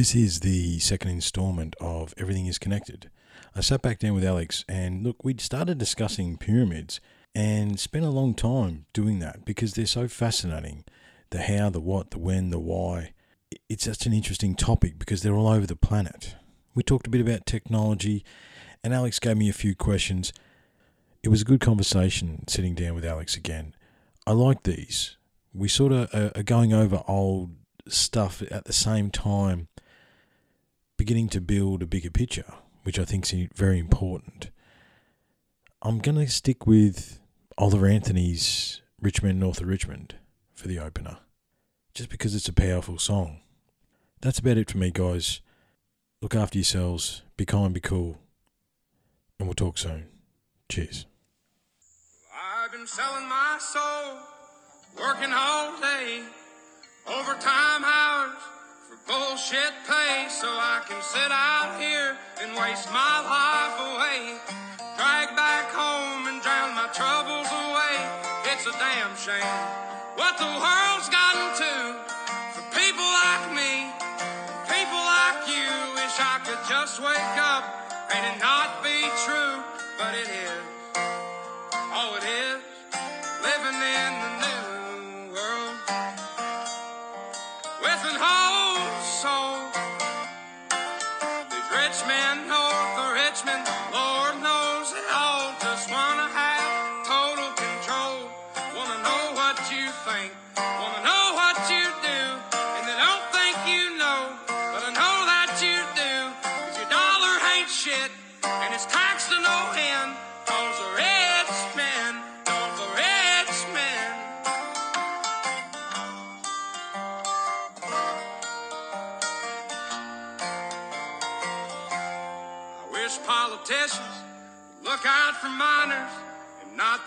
This is the second installment of Everything is Connected. I sat back down with Alex and look, we'd started discussing pyramids and spent a long time doing that because they're so fascinating. The how, the what, the when, the why. It's such an interesting topic because they're all over the planet. We talked a bit about technology and Alex gave me a few questions. It was a good conversation sitting down with Alex again. I like these. We sort of are going over old stuff at the same time beginning to build a bigger picture, which I think is very important. I'm going to stick with Oliver Anthony's Rich Men North of Richmond for the opener, just because it's a powerful song. That's about it for me, guys. Look after yourselves, be kind, be cool, and we'll talk soon. Cheers. I've been selling my soul, working all day, overtime hours bullshit pay, so I can sit out here and waste my life away. Drag back home and drown my troubles away. It's a damn shame what the world's gotten to for people like me, people like you. Wish I could just wake up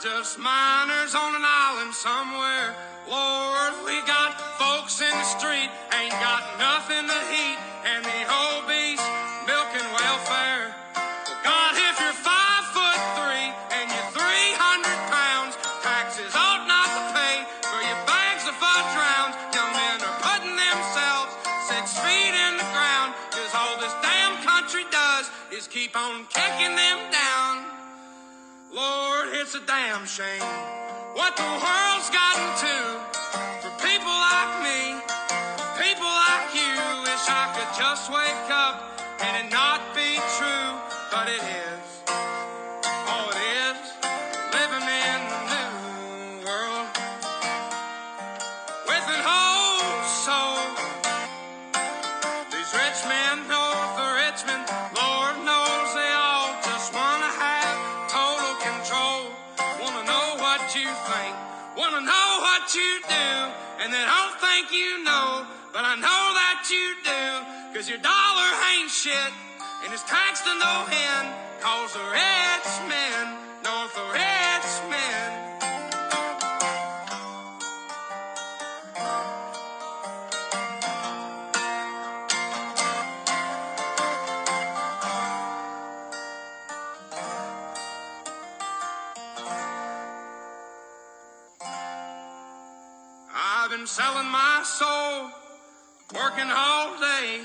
just miners on an island somewhere. Lord, we got folks in the street, ain't got nothing to eat, it's a damn shame. What the world's gotten to think you know, but I know that you do, cause your dollar ain't shit, and it's taxed to no end, cause the rich men, north of selling my soul, working all day,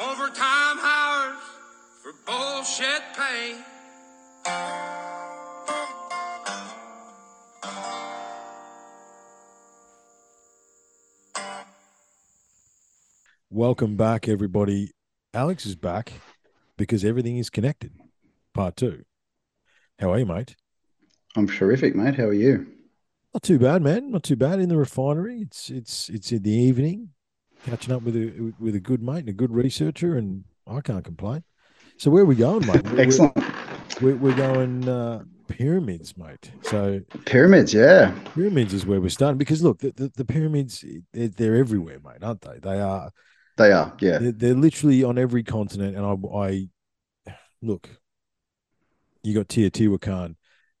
overtime hours for bullshit pay. Welcome back, everybody. Alex is back because everything is connected. Part two. How are you, mate? I'm terrific, mate. How are you? Not too bad, man. Not too bad in the refinery. It's it's it's in the evening, catching up with a with a good mate and a good researcher, and I can't complain. So where are we going, mate? We're- Excellent. We're, we're going uh, pyramids, mate. So Pyramids, yeah. pyramids is where we're starting because look, the, the, the pyramids they're, they're everywhere, mate, aren't they? They are. They are, yeah. They're, they're literally on every continent, and I, I look. You got Teotihuacan.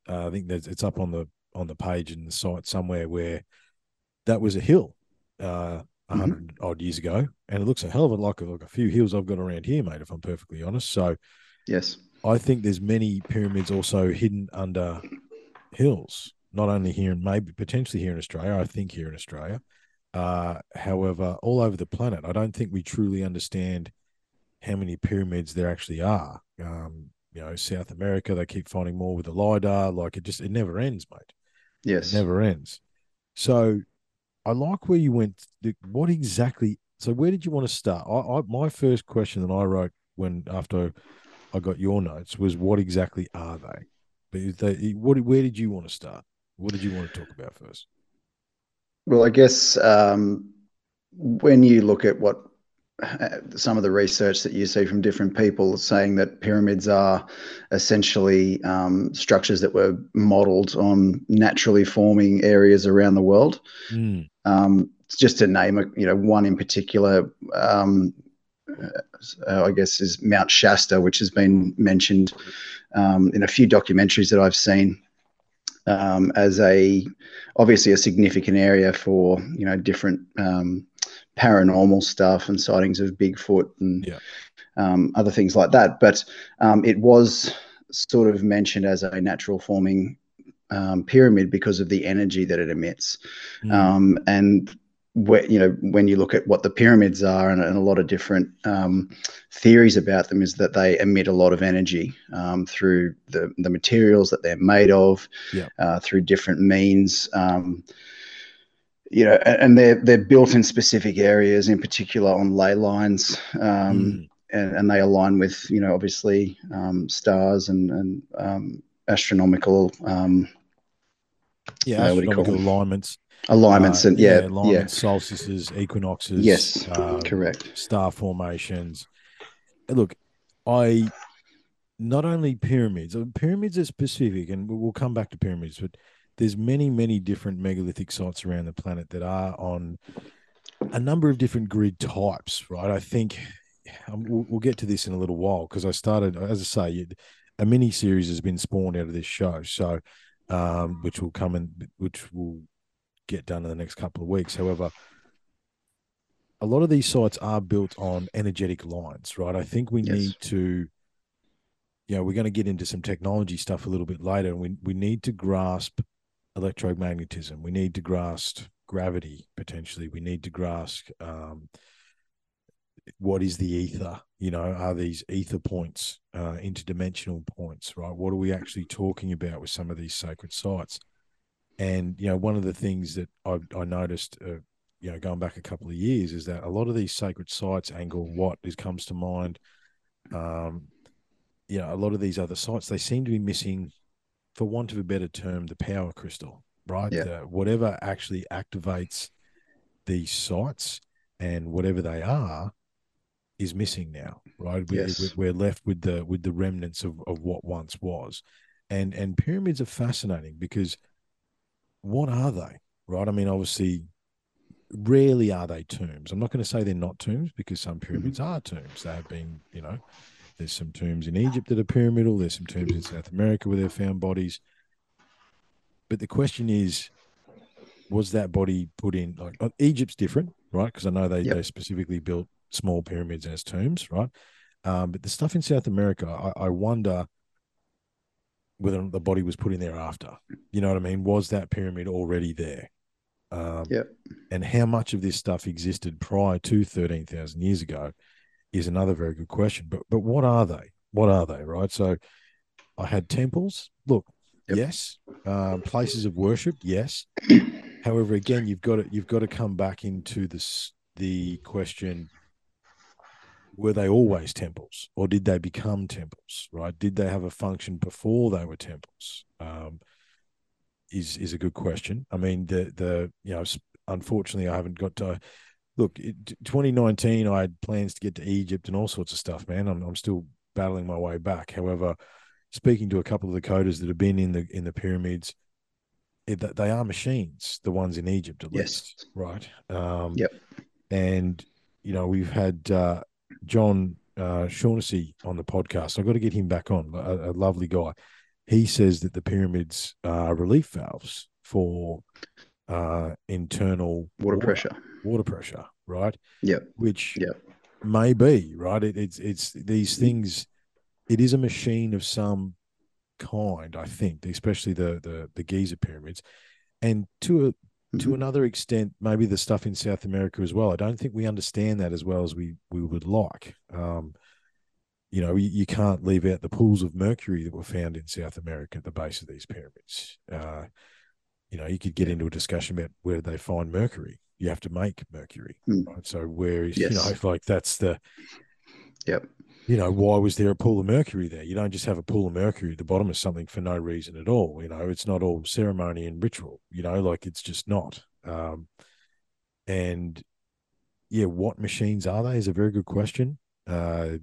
Uh, I think that it's up on the on the page in the site somewhere where that was a hill, uh, a Mhm. 100 odd years ago, and it looks a hell of a like, like a few hills I've got around here, mate. If I'm perfectly honest, so Yes. I think there's many pyramids also hidden under hills, not only here in maybe potentially here in Australia. I think here in Australia, Uh, however, all over the planet, I don't think we truly understand how many pyramids there actually are. Um, you know, South America, they keep finding more with the lidar. Like it just, it never ends, mate. Yes. It never ends. So, I like where you went. What exactly? So, where did you want to start? I, I my first question that I wrote when after I got your notes was, what exactly are they? But they, what, where did you want to start? What did you want to talk about first? Well, I guess um, when you look at what some of the research that you see from different people saying that pyramids are essentially um, structures that were modeled on naturally forming areas around the world. Mm. Um, just to name a, you know one in particular, um, uh, I guess is Mount Shasta, which has been mentioned um, in a few documentaries that I've seen um, as a obviously a significant area for you know different um, paranormal stuff and sightings of Bigfoot and yeah. um, other things like that. But um, it was sort of mentioned as a natural forming um, pyramid because of the energy that it emits. Mm. and where, you know when you look at what the pyramids are and, and a lot of different um, theories about them is that they emit a lot of energy um, through the, the materials that they're made of yeah. uh, through different means um, you know and they're they're built in specific areas in particular on ley lines Mm. and, and they align with you know obviously um, stars and and um, astronomical um, Yeah, what do you call astronomical alignments. alignments uh, and yeah yeah, alignments, solstices, equinoxes. yes uh, correct star formations. Look, I not only pyramids. uh, Pyramids are specific, and we'll come back to pyramids, but there's many, many different megalithic sites around the planet that are on a number of different grid types. Right? I think um, we'll, we'll get to this in a little while because I started, as I say, a mini series has been spawned out of this show, so um, which will come in, which will get done in the next couple of weeks. However, a lot of these sites are built on energetic lines, right? I think we Yes. need to, you know, we're going to get into some technology stuff a little bit later, and we we need to grasp electromagnetism. We need to grasp gravity potentially. We need to grasp um, what is the ether. You know, are these ether points uh, interdimensional points, right? What are we actually talking about with some of these sacred sites? And you know, one of the things that I, I noticed, uh, you know, going back a couple of years, is that a lot of these sacred sites, Angkor Wat is comes to mind. Um, you know, a lot of these other sites, they seem to be missing, for want of a better term, the power crystal, right? Yeah. The- whatever actually activates these sites and whatever they are is missing now, right? We, Yes. we- We're left with the with the remnants of, of what once was, and and pyramids are fascinating because what are they, right? I mean, obviously, rarely are they tombs. I'm not going to say they're not tombs because some mm-hmm. pyramids are tombs. They have been, you know, there's some tombs in Egypt that are pyramidal. There's some tombs in South America where they've found bodies. But the question is, was that body put in? Like uh, Egypt's different, right? Because I know they, Yep. they specifically built small pyramids as tombs, right? Um, but the stuff in South America, I, I wonder whether the body was put in there after. You know what I mean? Was that pyramid already there? Um, Yep. And how much of this stuff existed prior to thirteen thousand years ago is another very good question. But but what are they? What are they? Right. So I had temples. Look, Yep. yes. Um, places of worship, yes. However, again, you've got to you've got to come back into this the question: Were they always temples, or did they become temples? Right? Did they have a function before they were temples? Um, is is a good question. I mean, the the you know, unfortunately, I haven't got to look. It, 2019, I had plans to get to Egypt and all sorts of stuff. Man, I'm I'm still battling my way back. However, speaking to a couple of the coders that have been in the in the pyramids, it, they are machines. The ones in Egypt, at Yes. least, right? Um, Yep. And you know, we've had uh, John uh, Shaughnessy on the podcast. I've got to get him back on. A, a lovely guy. He says that the pyramids are relief valves for uh, internal Water pressure. water pressure, right? Yeah, Which Yep. may be right. It, it's it's these things. It is a machine of some kind, I think, especially the the the Giza pyramids, and to a to Mhm. another extent, maybe the stuff in South America as well. I don't think we understand that as well as we we would like. Um, you know, you, you can't leave out the pools of mercury that were found in South America at the base of these pyramids. Uh, you know, you could get into a discussion about where they find mercury. You have to make mercury, Mm. right? So where is you know, like that's the Yep. you know, why was there a pool of mercury there? You don't just have a pool of mercury at the bottom of something for no reason at all. You know, it's not all ceremony and ritual, you know, like it's just not. Um, and yeah, what machines are they is a very good question. Uh,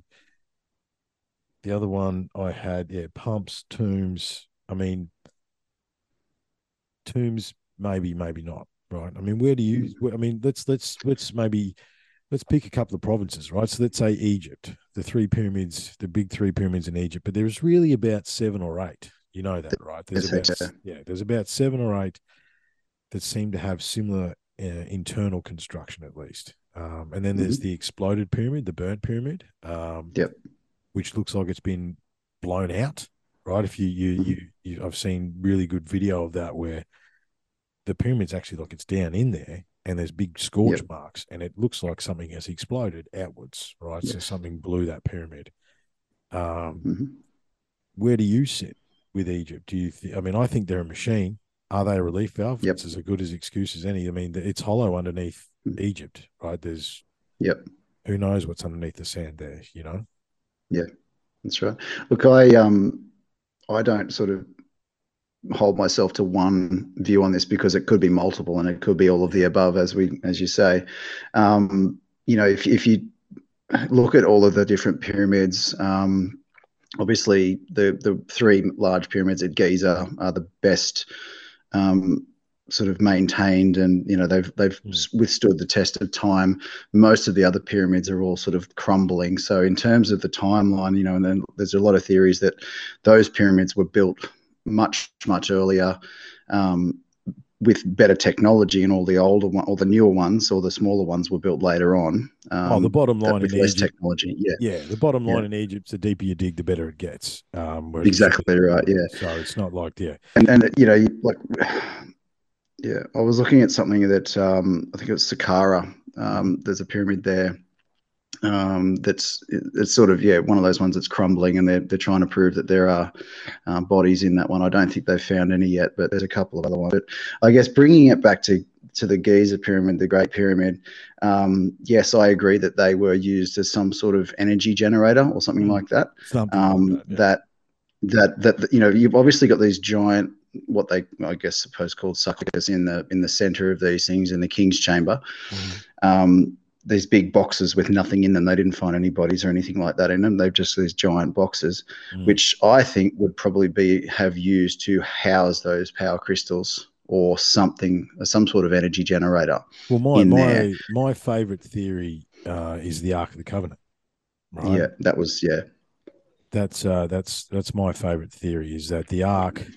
the other one I had, yeah, pumps, tombs. I mean, tombs, maybe, maybe not, right? I mean, where do you, I mean, let's, let's, let's maybe, let's pick a couple of provinces, right? So let's say Egypt, the three pyramids, the big three pyramids in Egypt, but there's really about seven or eight. You know that, right? There's about, yeah, there's about seven or eight that seem to have similar uh, internal construction, at least. Um, and then there's the exploded pyramid, the burnt pyramid, um, Yep. which looks like it's been blown out, right? If you, you, you, you, I've seen really good video of that where the pyramid's actually like it's down in there and there's big scorch Yep. marks and it looks like something has exploded outwards, right? So something blew that pyramid. Um, Mhm. where do you sit with Egypt? Do you? Th- I mean, I think they're a machine. Are they a relief valve? Yep. It's as good as excuse as any. I mean, it's hollow underneath Mm. Egypt, right? There's Yep. who knows what's underneath the sand there, you know? Yeah, that's right. Look, I um, I don't sort of hold myself to one view on this because it could be multiple and it could be all of the above, as we as you say. Um, you know, if if you look at all of the different pyramids, um, obviously the the three large pyramids at Giza are the best. Um, sort of maintained and you know they've they've Mm. withstood the test of time most of the other pyramids are all sort of crumbling so in terms of the timeline you know and then there's a lot of theories that those pyramids were built much much earlier um, with better technology and all the older one or the newer ones or the smaller ones were built later on um, oh, the bottom line with in less Egypt. technology yeah Yeah, the bottom Yeah. line in Egypt, the deeper you dig, the better it gets. Um, exactly right yeah So it's not like yeah, and and you know like yeah i was looking at something that um i think it was saqqara um there's a pyramid there um that's it- it's sort of yeah one of those ones that's crumbling and they're, they're trying to prove that there are um, bodies in that one i don't think they've found any yet but there's a couple of other ones but i guess bringing it back to to the giza pyramid the great pyramid um yes i agree that they were used as some sort of energy generator or something Mm. like that something um, like that. yeah. that that that you know you've obviously got these giant what they I guess suppose called suckers in the in the center of these things in the king's chamber. Mhm. Um, these big boxes with nothing in them. They didn't find any bodies or anything like that in them. They've just these giant boxes, Mm. which I think would probably be have used to house those power crystals or something, some sort of energy generator. Well, my my there. my favorite theory uh, is the Ark of the Covenant. Right? Yeah, that was yeah, that's uh, that's that's my favorite theory is that the Ark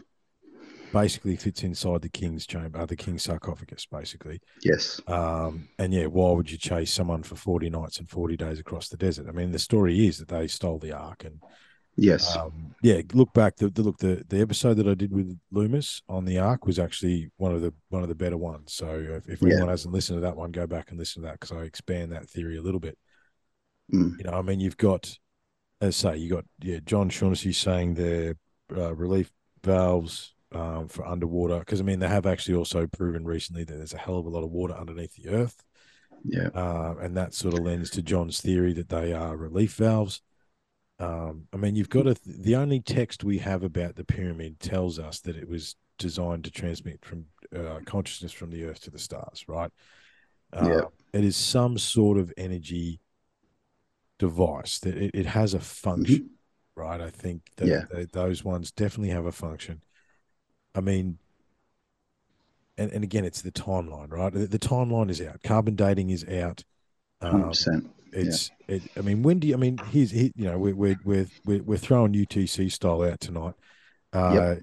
basically fits inside the king's chamber, uh, the king's sarcophagus, basically. yes, Um, and yeah, why would you chase someone for forty nights and forty days across the desert? I mean, the story is that they stole the Ark, and yes, um, yeah, look back. The, the look the the episode that I did with Loomis on the Ark was actually one of the one of the better ones. So if, if Yeah. anyone hasn't listened to that one, go back and listen to that because I expand that theory a little bit. Mm. You know, I mean, you've got, as I say, you got yeah, John Shaughnessy saying the uh, relief valves um, for underwater because I mean they have actually also proven recently that there's a hell of a lot of water underneath the earth, yeah, uh, and that sort of lends to John's theory that they are relief valves. Um, I mean, you've got to the only text we have about the pyramid tells us that it was designed to transmit from uh, consciousness from the earth to the stars, right? Yeah. Uh, it is some sort of energy device that it, it has a function, right? I think that Yeah. that those ones definitely have a function. I mean, and, and again, it's the timeline, right? The, the timeline is out. Carbon dating is out. Um, percent. it's it, I mean, when do you, I mean, here's he, you know we're we're we're we're, we're throwing UTC style out tonight. Uh,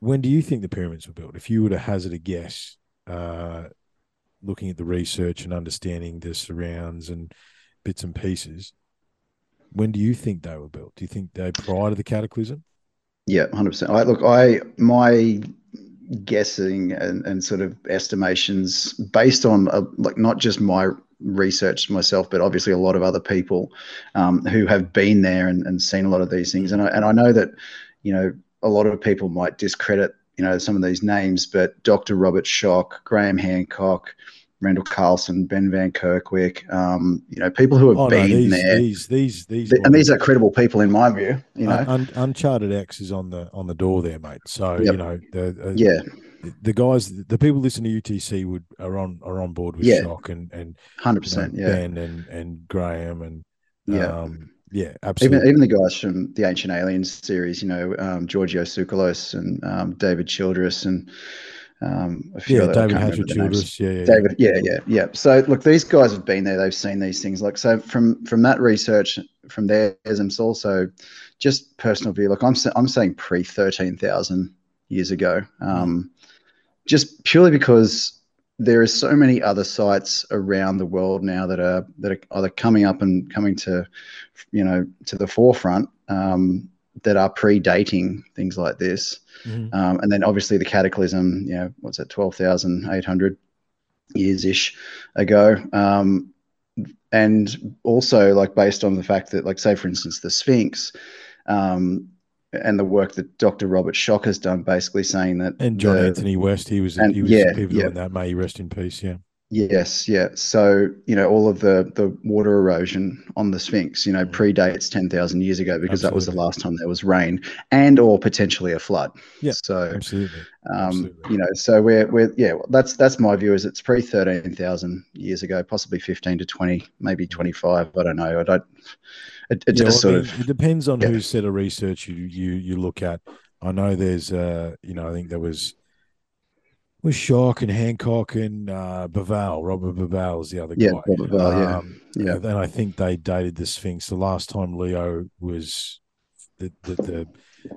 When do you think the pyramids were built? If you were to hazard a guess, uh, looking at the research and understanding the surrounds and bits and pieces, when do you think they were built? Do you think they prior to the cataclysm? Yeah, hundred percent. I look, I my guessing and, and sort of estimations based on uh, like not just my research myself, but obviously a lot of other people um, who have been there and, and seen a lot of these things. And I, and I know that, you know, a lot of people might discredit, you know, some of these names, but Dr. Robert Schoch, Graham Hancock, Randall Carlson, Ben Van Kerkwyk, um, you know, people who have Oh, no, been these, there. these, these, these, and these are credible people in my view, you know. Un- Uncharted X is on the on the door there, mate. So Yep. you know the uh, yeah, the guys, the people listening to UTC would are on are on board with Yeah. Schoch and and hundred you know, percent. Yeah, Ben and and Graham and yeah. um, yeah, absolutely. even even the guys from the Ancient Aliens series, you know, um, Giorgio Tsoukalos and um, David Childress and um, a few yeah, other. David Hatcher remember the names. Childress. Yeah, yeah, yeah. David, yeah, yeah, yeah. So look, these guys have been there. They've seen these things. Like so, from from that research, from theirs, and it's also just personal view. Look, I'm I'm saying pre thirteen thousand years ago, um, just purely because there are so many other sites around the world now that are that are either coming up and coming to, you know, to the forefront um, that are predating things like this. Mhm. Um, and then obviously the cataclysm, you know, what's that, 12,800 years ish ago. Um, and also, like, based on the fact that, like, say, for instance, the Sphinx um, and the work that Dr. Robert Schoch has done, basically saying that. And John the- Anthony West, he was and- he was yeah, pivotal yeah. in that. May he rest in peace. Yeah, Yes, yeah. So, you know, all of the the water erosion on the Sphinx, you know, Mm. predates 10,000 years ago because that was the last time there was rain and or potentially a flood. Yeah, So, absolutely. um, absolutely. you know, so we're we're yeah, that's that's my view is it's pre 13,000 years ago, possibly 15 to 20, maybe 25, I don't know. I don't it, it Yeah, just well, I sort mean, of it depends on yeah. whose set of research you you you look at. I know there's uh you know I think there was was Schoch and Hancock and uh Bauval, Robert Bauval is the other Yeah, guy. Bauval, yeah. Um, Yeah. And I think they dated the Sphinx. The last time Leo was the the the,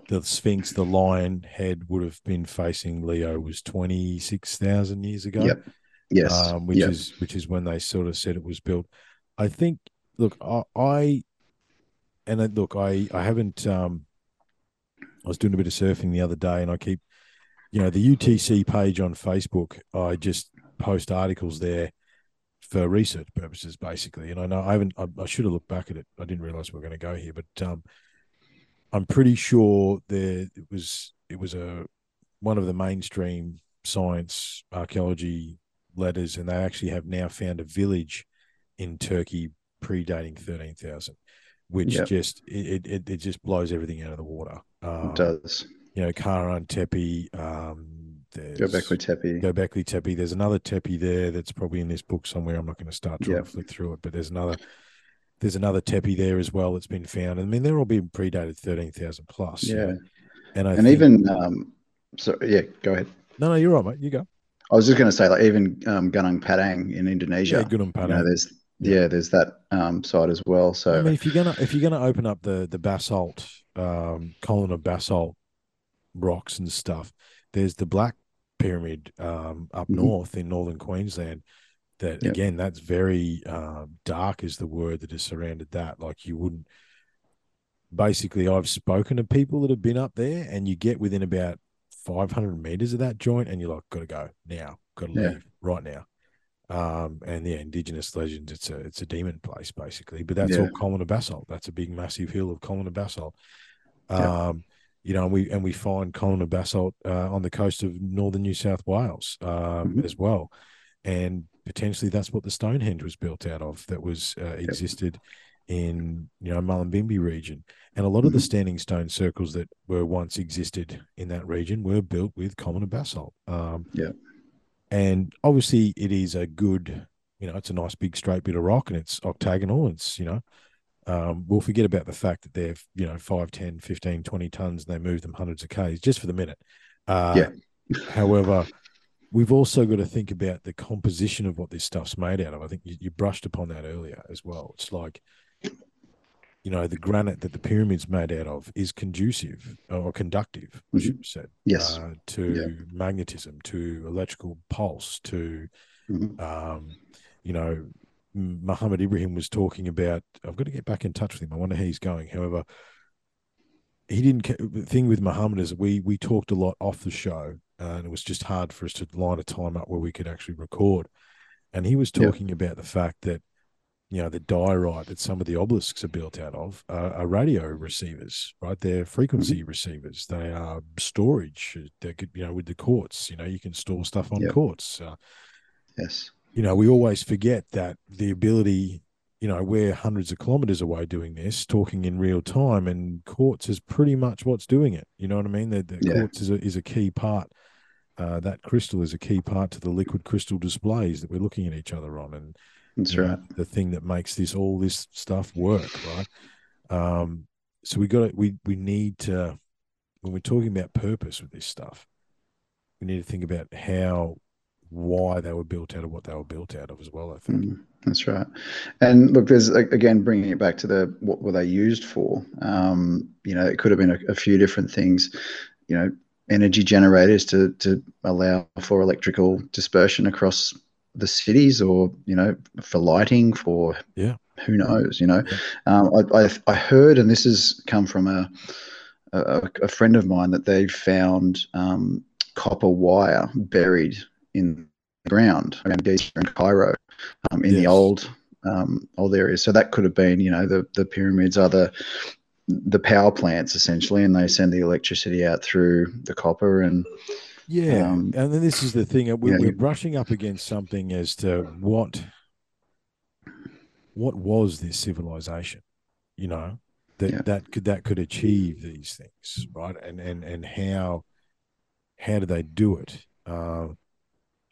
the Sphinx, the lion head would have been facing Leo was twenty six thousand years ago Yep. yes. um, which yep. is which is when they sort of said it was built. I think. Look, I, I and I, look, I I haven't. Um, I was doing a bit of surfing the other day, and I keep, you know, the UTC page on Facebook. I just post articles there for research purposes, basically. And I know I haven't. I, I should have looked back at it. I didn't realize we were going to go here, but um, I'm pretty sure there it was it was a one of the mainstream science archaeology letters, and they actually have now found a village in Turkey predating thirteen thousand, which Yep. just it, it it just blows everything out of the water. Um, it does. You know, Karahan Tepe. Um, there's Göbekli Tepe. Göbekli Tepe. There's another Tepe there that's probably in this book somewhere. I'm not going to start trying Yep. to flick through it, but there's another. There's another Tepe there as well that's been found. I mean, they're all being predated thirteen thousand plus. Yeah. know. and I And think- even um so yeah, go ahead. no, no, you're right, mate. You go. I was just going to say, like even um, Gunung Padang in Indonesia. Yeah, good on you Padang. know, there's Yeah. yeah, there's that um, side as well. So I mean, if you're gonna if you're gonna open up the the basalt um, column of basalt rocks and stuff, there's the Black Pyramid um, up Mhm. north in northern Queensland. That Yep. again, that's very um, dark is the word that has surrounded that. Like you wouldn't. Basically, I've spoken to people that have been up there, and you get within about 500 meters of that joint, and you're like, "Got to go now, got to Yeah. leave right now." Um, and yeah, indigenous legends, it's a it's a demon place basically, but that's all Yeah. columnar basalt. That's a big, massive hill of columnar basalt. Um, you know, and we and we find columnar basalt uh, on the coast of northern New South Wales um, Mhm. as well, and potentially that's what the Stonehenge was built out of. That was uh, existed in you know Mullumbimby region, and a lot of the Mhm. standing stone circles that were once existed in that region were built with columnar basalt. Um, Yeah. and obviously it is a good, you know, it's a nice big straight bit of rock, and it's octagonal. It's you know, um, we'll forget about the fact that they're you know 5 10 15 20 tons and they move them hundreds of k's just for the minute uh Yeah. however we've also got to think about the composition of what this stuff's made out of i think you, you brushed upon that earlier as well it's like you know the granite that the pyramid's made out of is conducive or conductive i Mhm. should have said yes, uh, to magnetism to electrical pulse to Mhm. um, you know, Muhammad Ibrahim was talking about. I've got to get back in touch with him. I wonder how he's going. However, he didn't. The thing with Muhammad is we we talked a lot off the show uh, and it was just hard for us to line a time up where we could actually record. And he was Yep. talking about the fact that you know the diorite that some of the obelisks are built out of are, are radio receivers, right? They're frequency receivers. They are storage. They could, you know, with the quartz, you know, you can store stuff on Yep. quartz. Uh, Yes. You know, we always forget that the ability, you know, we're hundreds of kilometers away doing this, talking in real time, and quartz is pretty much what's doing it. You know what I mean? The, the Yeah. quartz is a, is a key part. Uh, that crystal is a key part to the liquid crystal displays that we're looking at each other on, and That's you know, right. the thing that makes this all this stuff work, right? Um, so we got to we we need to when we're talking about purpose with this stuff, we need to think about how why they were built out of what they were built out of as well. I think. Mm, that's right. And look, there's again bringing it back to the what were they used for? Um, you know, it could have been a, a few different things. You know, energy generators to to allow for electrical dispersion across the cities, or you know, for lighting, for Yeah. who knows? You know, Yeah. um, I, I I heard, and this has come from a a, a friend of mine that they found um, copper wire buried in the ground around Giza and Cairo um, in the old um, old areas. So that could have been, you know, the the pyramids are the the power plants essentially, and they send the electricity out through the copper. And Yeah, Um, and then this is the thing: uh, we, yeah, we're brushing up against something as to what what was this civilization, you know, that Yeah. that could that could achieve these things, right? And and and how how do they do it? Um,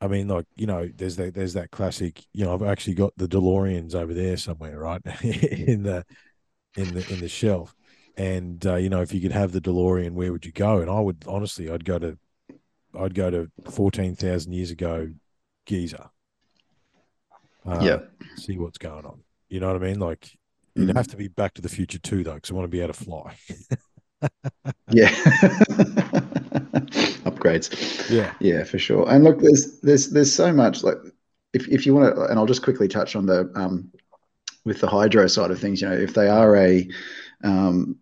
I mean, like you know, there's that there's that classic. You know, I've actually got the DeLoreans over there somewhere, right, in the in the in the shelf. And uh, you know, if you could have the DeLorean, where would you go? And I would honestly, I'd go to I'd go to fourteen thousand years ago, Giza. Uh, yeah, see what's going on. You know what I mean? Like it'd Mhm. have to be Back to the Future too, though, because I want to be able to fly. yeah, upgrades. Yeah, Yeah, for sure. And look, there's there's there's so much like if if you want to, and I'll just quickly touch on the um with the hydro side of things. You know, if they are a um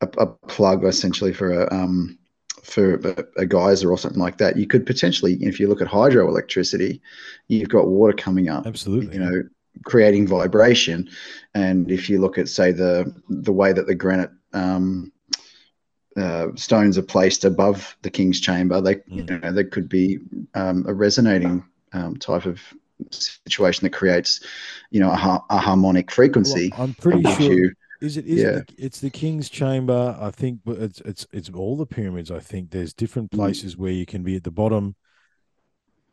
a, a plug essentially for a um for a, a geyser or something like that, you could potentially, if you look at hydroelectricity, you've got water coming up absolutely. you know creating vibration and if you look at say the the way that the granite um, uh, stones are placed above the king's chamber they you Mm. know there could be um, a resonating um, type of situation that creates you know a, ha- a harmonic Well, frequency I'm pretty sure. you- Is it? Is Yeah. it? It's the King's Chamber. I think, but it's it's it's all the pyramids. I think there's different Mm. places where you can be at the bottom.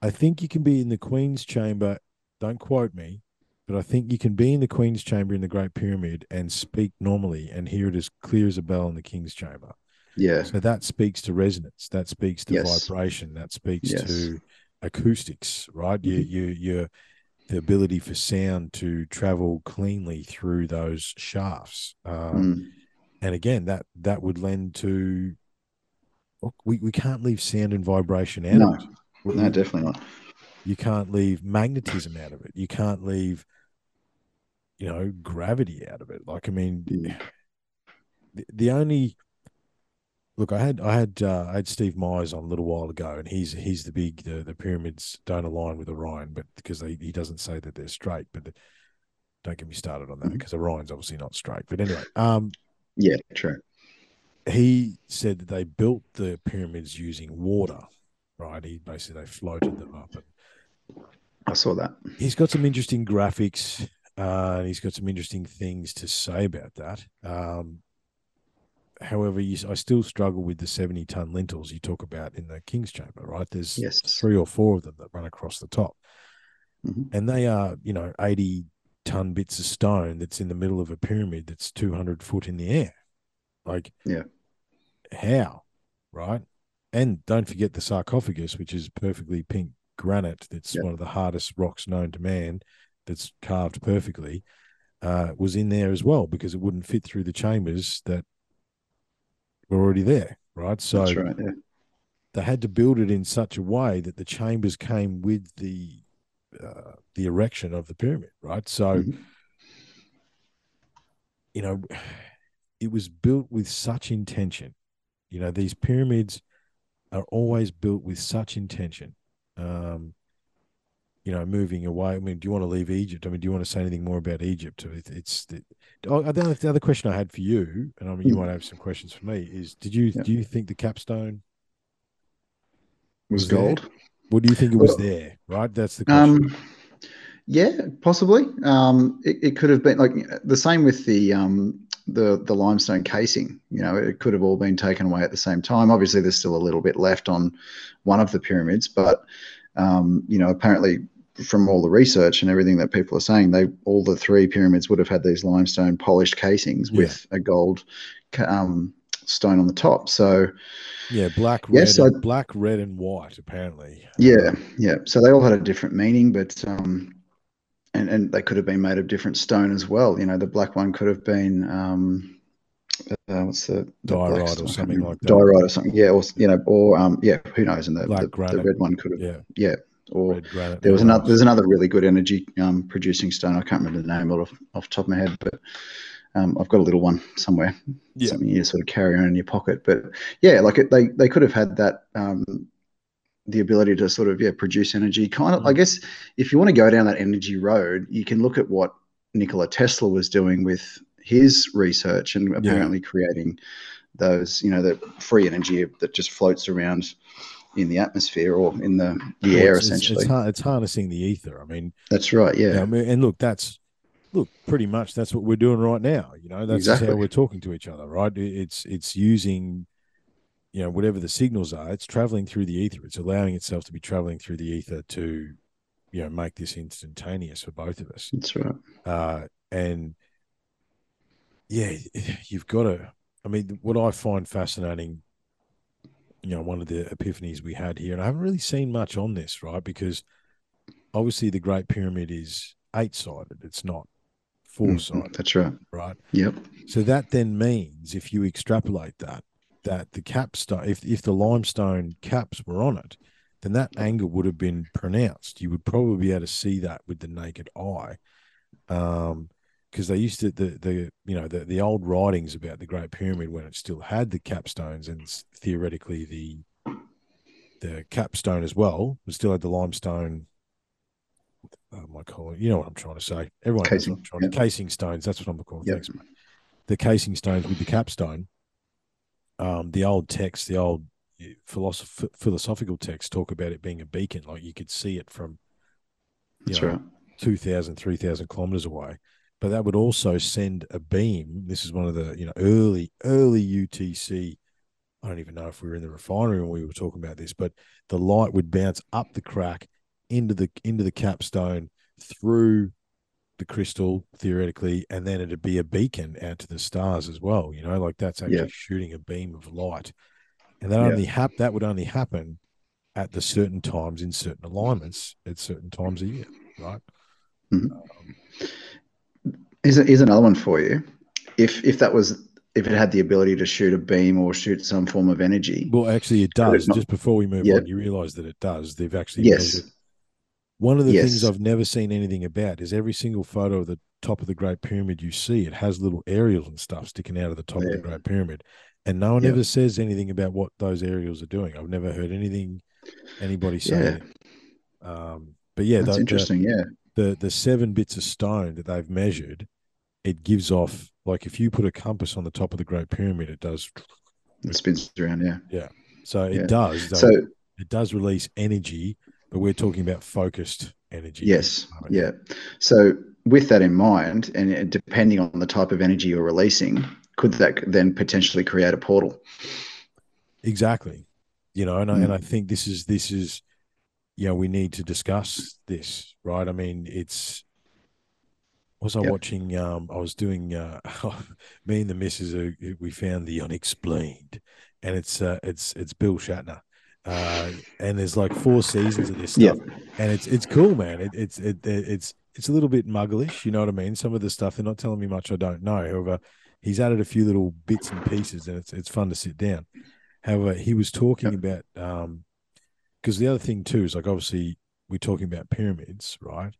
I think you can be in the Queen's Chamber. Don't quote me, but I think you can be in the Queen's Chamber in the Great Pyramid and speak normally and hear it as clear as a bell in the King's Chamber. Yeah So that speaks to resonance. That speaks to Yes. vibration. That speaks Yes. to acoustics, right? You Mhm. you you the ability for sound to travel cleanly through those shafts. Um, Mm. And again, that that would lend to look, we, we can't leave sound and vibration out No. of it. We- no definitely not you can't leave magnetism out of it. You can't leave, you know, gravity out of it. Like I mean, Mm. the, the only look I had I had uh, I had Steve Myers on a little while ago, and he's he's the big the, the pyramids don't align with Orion, but because they, he doesn't say that they're straight. But the, don't get me started on that because Orion's obviously not straight. But anyway, um, yeah true he said that they built the pyramids using water. Right, he basically they floated them up, and i saw that he's got some interesting graphics uh, and he's got some interesting things to say about that. Um, however, you, I still struggle with the 70 ton lintels you talk about in the King's Chamber, right? There's Yes. three or four of them that run across the top. Mhm. And they are, you know, 80 ton bits of stone that's in the middle of a pyramid that's 200 foot in the air. Like, Yeah. how? Right. And don't forget the sarcophagus, which is perfectly pink granite. That's one of the hardest rocks known to man. That's carved perfectly. Uh, was in there as well because it wouldn't fit through the chambers that were already there. Right. So right yeah they had to build it in such a way that the chambers came with the uh, the erection of the pyramid. Right. So Mhm. you know, it was built with such intention. You know, these pyramids are always built with such intention. Um, you know, moving away. I mean, do you want to leave Egypt? I mean, do you want to say anything more about Egypt? It's the, the, other, the other question I had for you, and I mean, you Mm. might have some questions for me. Is did you Yeah. do you think the capstone Was Was there? gold. What do you think it was Well- there? Right, that's the question. Um, yeah, possibly. Um, it, it could have been like the same with the um, the the limestone casing. You know, it could have all been taken away at the same time. Obviously, there's still a little bit left on one of the pyramids, but um, you know, apparently from all the research and everything that people are saying, they all the three pyramids would have had these limestone polished casings Yeah. with a gold um, stone on the top. So yeah, black, red, yes, and, I- black, red, and white. Apparently. Yeah, yeah. So they all had a different meaning, but um, and and they could have been made of different stone as well. You know, the black one could have been um, uh, what's the, the Diorite or stone? I can't something like that. Diorite or something. Yeah, or you know, or um, yeah, who knows? And the, the, the red one could have, Yeah, yeah, or there was another. There's another really good energy um, producing stone. I can't remember the name off off the top of my head, but um, I've got a little one somewhere. Yeah. Something you sort of carry on in your pocket. But yeah, like it, they they could have had that um, the ability to sort of yeah produce energy. Kind of, I Mm. guess, if you want to go down that energy road, you can look at what Nikola Tesla was doing with his research and apparently creating those, you know, the free energy that just floats around in the atmosphere or in the the Well, air, it's, it's- essentially. It's, har- it's harnessing the ether. I mean, That's right. Yeah. I mean, and look, that's look pretty much that's what we're doing right now. You know, that's just how we're talking to each other, right? It's it's using, you know, whatever the signals are. It's traveling through the ether. It's allowing itself to be traveling through the ether to, you know, make this instantaneous for both of us. That's right. Uh, and yeah, you've got to. I mean, what I find fascinating, you know, one of the epiphanies we had here, and I haven't really seen much on this, right? Because obviously the Great Pyramid is eight sided; it's not four Mhm. sided, That's right. right? Yep. So that then means, if you extrapolate that, that the capstone, if if the limestone caps were on it, then that angle would have been pronounced. You would probably be able to see that with the naked eye, um, because they used to the the you know the the old writings about the Great Pyramid when it still had the capstones and theoretically the the capstone as well, it still had the limestone. My call you know what I'm trying to say. Everyone knows what Casing, I'm trying to yeah. casing stones. That's what I'm calling. Yep. Thanks, mate the casing stones with the capstone, um, the old texts, the old philosoph- philosophical texts talk about it being a beacon, like you could see it from you That's know, right. 2,000, 3,000 kilometers away. But that would also send a beam. This is one of the you know early early UTC. I don't even know if we were in the refinery when we were talking about this, but the light would bounce up the crack into the into the capstone through the crystal theoretically, and then it'd be a beacon out to the stars as well. You know, like that's actually Yeah. shooting a beam of light, and that Yeah. only hap- that would only happen at the certain times in certain alignments at certain times a year, right? Here's, a, here's another one for you. If if that was if it had the ability to shoot a beam or shoot some form of energy, Well, actually, it does. not- Just before we move Yeah. on, you realise that it does. They've actually yes, measured- One of the things I've never seen anything about is every single photo of the top of the Great Pyramid you see, it has little aerials and stuff sticking out of the top of the Great Pyramid, and no one Yeah. ever says anything about what those aerials are doing. I've never heard anything anybody say. Yeah. Um, but yeah, that's the, the, interesting. yeah, the the seven bits of stone that they've measured, it gives off like if you put a compass on the top of the Great Pyramid, it does. it spins around. Yeah. Yeah. So it Yeah. does. though, So it does release energy, but we're talking about focused energy. yes, at the moment. yeah. So with that in mind, and depending on the type of energy you're releasing, could that then potentially create a portal? exactly. You know, and I, Mm. and I think this is this is, you know, we need to discuss this, right? I mean, it's. Was I Yep. watching? Um, I was doing. Uh, me and the missus, uh, we found the unexplained, and it's uh, it's it's Bill Shatner, uh, and there's like four seasons of this stuff, and it's it's cool, man. It, it's it, it it's it's a little bit mugglish, you know what I mean? Some of the stuff they're not telling me much I don't know. However, he's added a few little bits and pieces, and it's it's fun to sit down. However, he was talking about um because the other thing too is like obviously we're talking about pyramids, right?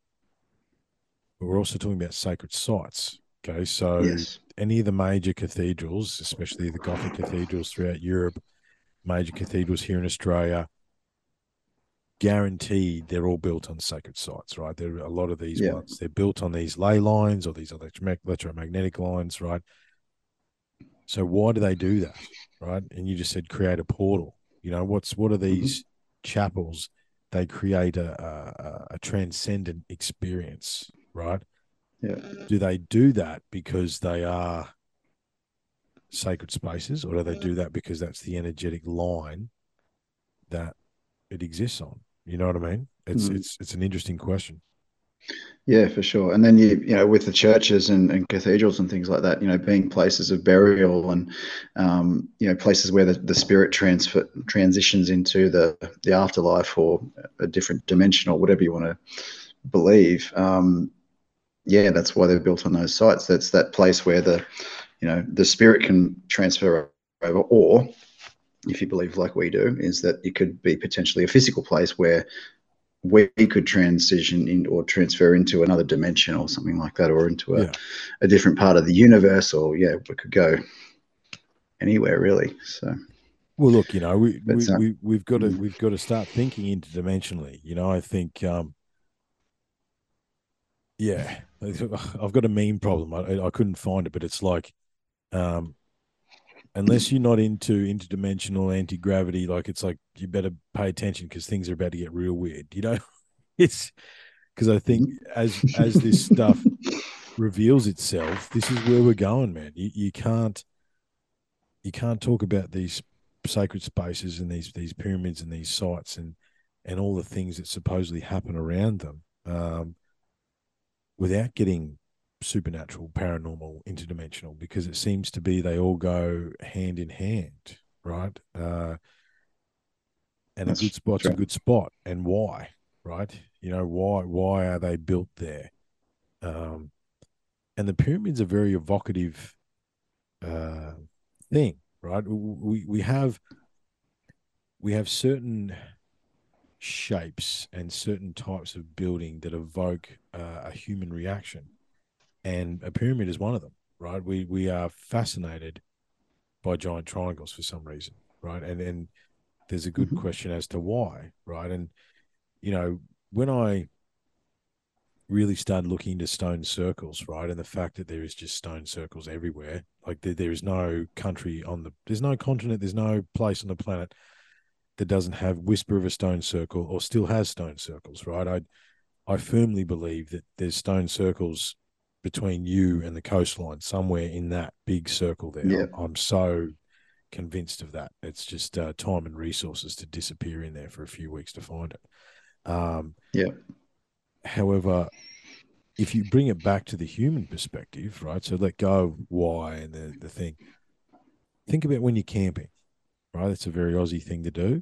We're also talking about sacred sites. Okay, so yes. any of the major cathedrals, especially the Gothic cathedrals throughout Europe, major cathedrals here in Australia, guaranteed they're all built on sacred sites, right? There are a lot of these Yeah. ones. They're built on these ley lines or these electromagnetic lines, right? So why do they do that, right? And you just said create a portal. You know, what's what are mm-hmm. these chapels? They create a, a a transcendent experience, right? Yeah. Do they do that because they are sacred spaces, or do they do that because that's the energetic line that it exists on? You know what I mean? It's Mm. it's it's an interesting question. Yeah, for sure. And then you, you know, with the churches and, and cathedrals and things like that, you know, being places of burial and, um, you know, places where the, the spirit transfer transitions into the the afterlife or a different dimension or whatever you want to believe. Um, yeah, that's why they're built on those sites. That's that place where the, you know, the spirit can transfer over, or if you believe like we do, is that it could be potentially a physical place where we could transition in or transfer into another dimension or something like that, or into a, Yeah. a different part of the universe, or yeah, we could go anywhere really. So Well, look, you know, we, we, uh, we we've got to mm. we've got to start thinking interdimensionally. You know, I think, um, yeah, I've got a meme problem. I, I couldn't find it, but it's like, um, unless you're not into interdimensional anti gravity, like it's like you better pay attention because things are about to get real weird. You know, it's because I think as as this stuff reveals itself, this is where we're going, man. You you can't you can't talk about these sacred spaces and these these pyramids and these sites and and all the things that supposedly happen around them um, without getting supernatural, paranormal, interdimensional, because it seems to be they all go hand in hand, right? Uh, and That's- a good spot's that's a good spot, and why, right? You know why? Why are they built there? Um, and the pyramids are very evocative uh, thing, right? We we have we have certain shapes and certain types of building that evoke uh, a human reaction, and a pyramid is one of them, right? We we are fascinated by giant triangles for some reason, right? And and there's a good Mhm. question as to why, right? And you know when I really started looking into stone circles, right, and the fact that there is just stone circles everywhere, like there, there is no country on the, there's no continent, there's no place on the planet that doesn't have whisper of a stone circle or still has stone circles, right? I, I firmly believe that there's stone circles between you and the coastline, somewhere in that big circle there. Yeah. I'm, so convinced of that. It's just uh, time and resources to disappear in there for a few weeks to find it. Um, Yeah. However, if you bring it back to the human perspective, right? So let go of why and the, the thing. Think about when you're camping, right? That's a very Aussie thing to do.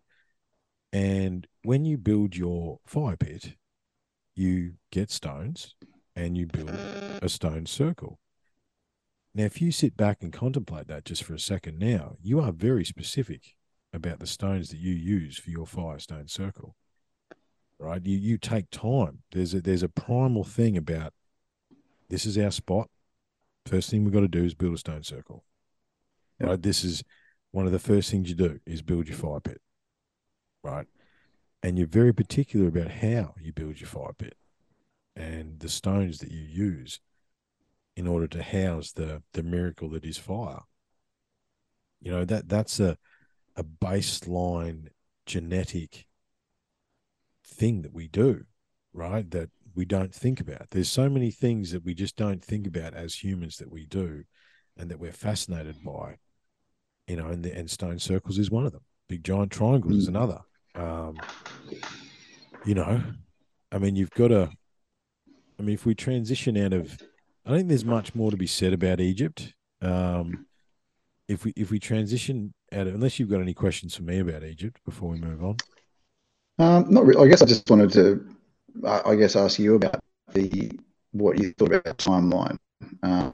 And when you build your fire pit, you get stones and you build a stone circle. Now, if you sit back and contemplate that just for a second now, you are very specific about the stones that you use for your firestone circle. Right? You you take time. There's a there's a primal thing about this is our spot. First thing we've got to do is build a stone circle. Right? This is one of the first things you do is build your fire pit. Right? And you're very particular about how you build your fire pit and the stones that you use in order to house the the miracle that is fire. You know, that that's a a baseline genetic thing that we do, right? That we don't think about. There's so many things that we just don't think about as humans that we do and that we're fascinated by. You know, and the, and stone circles is one of them. Big giant triangles is Mm. another. Um, you know, I mean, you've got to. I mean, if we transition out of, I think there's much more to be said about Egypt. Um, if we if we transition out of, unless you've got any questions for me about Egypt before we move on. Um, not really. I guess I just wanted to, I guess, ask you about the what you thought about the timeline, um,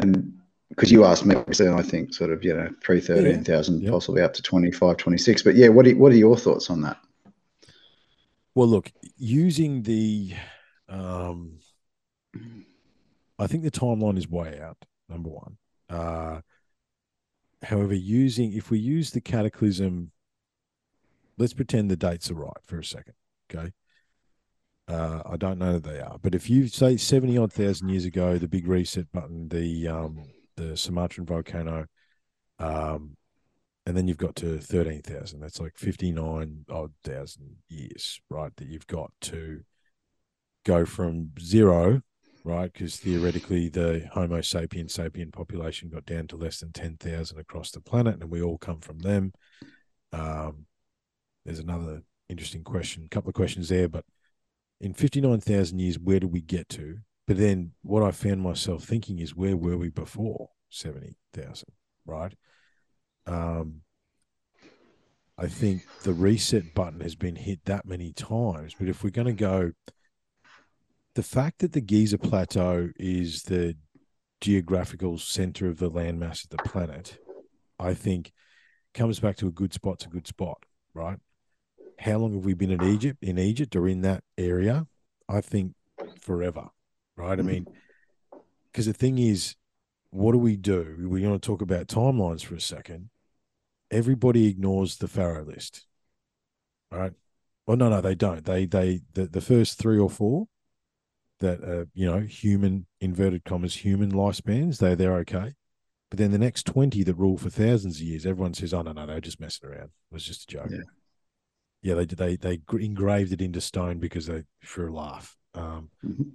and because you asked me, obviously, I think sort of you know pre thirteen thousand, Yeah. possibly up to 25, 26. But yeah, what are, what are your thoughts on that? Well, look, using the, um, I think the timeline is way out. Number one, uh, However, using if we use the cataclysm, let's pretend the dates are right for a second. Okay. Uh, I don't know that they are, but if you say seventy odd thousand years ago, the big reset button, the um, the Sumatran volcano, um, and then you've got to thirteen thousand. That's like fifty nine odd thousand years, right? That you've got to go from zero, right? Because theoretically, the Homo sapien sapien population got down to less than ten thousand across the planet, and we all come from them. Um, there's another interesting question, a couple of questions there, but in 59,000 years, where do we get to? But then what I found myself thinking is, where were we before 70,000, right? Um, I think the reset button has been hit that many times. But if we're going to go, the fact that the Giza Plateau is the geographical center of the landmass of the planet, I think comes back to a good spot's a good spot, right? how long have we been in Egypt, in Egypt or in that area? I think forever, right? I mean, because the thing is, what do we do? We want to talk about timelines for a second. Everybody ignores the Pharaoh list, right? Well, no, no, they don't. They, they, the, the first three or four that, are you know, human inverted commas, human lifespans, they they're okay. But then the next 20 that rule for thousands of years, everyone says, oh, no, no, they're just messing around. It was just a joke. Yeah yeah, they they they engraved it into stone because they for a laugh. Um, Mhm.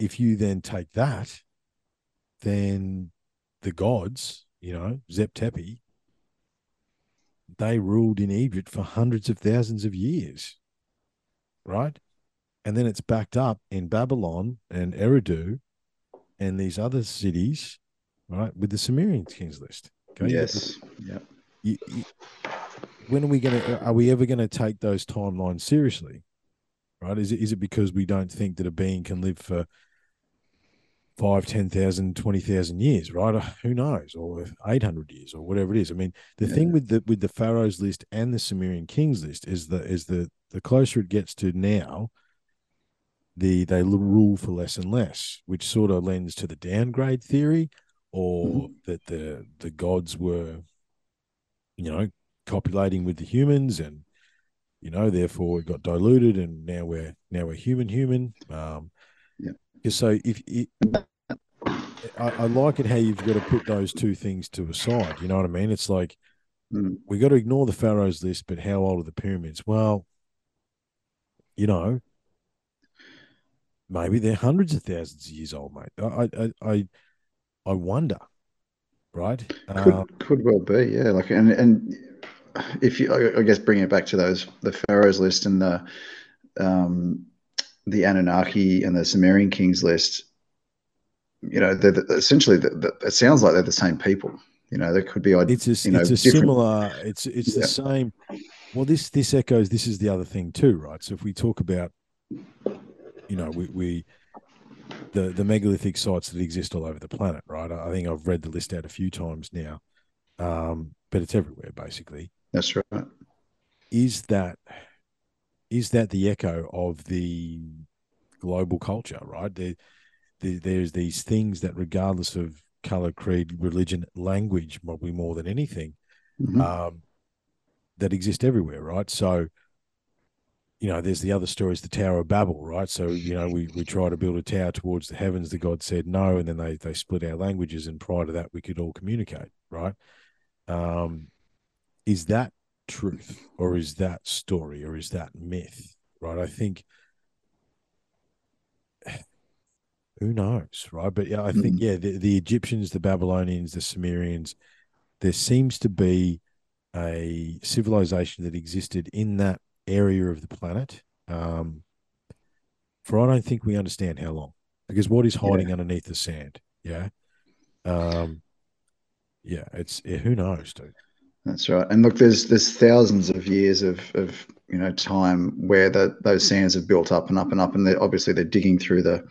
If you then take that, then the gods, you know, Zep Tepi, they ruled in Egypt for hundreds of thousands of years, right? And then it's backed up in Babylon and Eridu and these other cities, right, with the Sumerian kings list. Okay, You got the- Yes. Yeah. you, you- when are we going to are we ever going to take those timelines seriously right is it is it because we don't think that a being can live for five, ten thousand, twenty thousand years, right? Uh, Who knows, or eight hundred years, or whatever it is. I mean, the thing with the with the pharaohs list and the Sumerian kings list is the is the the closer it gets to now, the they rule for less and less, which sort of lends to the downgrade theory, or that the the gods were, you know, copulating with the humans and you know therefore it got diluted and now we're now we're human human um Yeah. 'Cause so if it, I, I like it how you've got to put those two things to a side you know what i mean it's like Mm. we got to ignore the pharaohs list but how old are the pyramids well you know maybe they're hundreds of thousands of years old mate i i i, I wonder right Could Um, could well be, yeah. Like, and and if you, I- I guess, bringing it back to those the pharaohs list and the um, the Anunnaki and the Sumerian kings list, you know, they're the, essentially the, the, it sounds like they're the same people. You know, there could be, it's a you know, it's a different- similar it's it's Yeah. the same well this this echoes this is the other thing too right so if we talk about you know we we the the megalithic sites that exist all over the planet right i I think i've read the list out a few times now um but it's everywhere basically That's right. is that is that the echo of the global culture right there, there there's these things that regardless of color creed religion language probably more than anything Mhm. um, that exist everywhere, right? So, you know, there's the other stories, the Tower of Babel, right? So, you know, we we try to build a tower towards the heavens. The God said no, and then they they split our languages, and prior to that, we could all communicate, right? Um, is that truth, or is that story, or is that myth, right? I think. Who knows, right? But yeah, I think yeah, the, the Egyptians, the Babylonians, the Sumerians, there seems to be a civilization that existed in that area of the planet um, for I don't think we understand how long. Because what is hiding underneath the sand? Yeah. Um, yeah, it's yeah, who knows, dude. That's right. And look, there's there's thousands of years of of you know time where the, those sands have built up and up and up, and they're obviously they're digging through the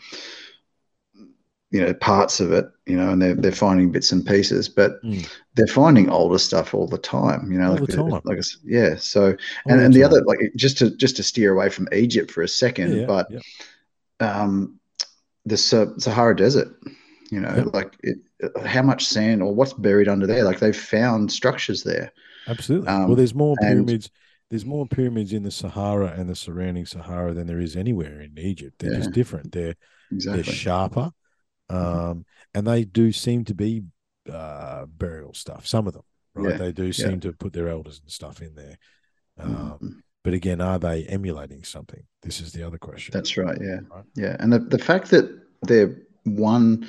you know parts of it, you know, and they're they're finding bits and pieces, but Mm. they're finding older stuff all the time, you know, All like the time. like yeah. So All and, and the time. other like just to just to steer away from Egypt for a second, yeah, but yeah. um, the Sahara Desert, You know, Yep. like it, how much sand or what's buried under there? Like they've found structures there. Absolutely. Um, well, there's more and- pyramids. There's more pyramids in the Sahara and the surrounding Sahara than there is anywhere in Egypt. They're just different. They're Exactly. they're sharper, um, and they do seem to be uh, burial stuff. Some of them, right? Yeah, They do seem to put their elders and stuff in there. Um, Mhm. But again, are they emulating something? This is the other question. That's right. Yeah. Right. Yeah. And the, the fact that they're one,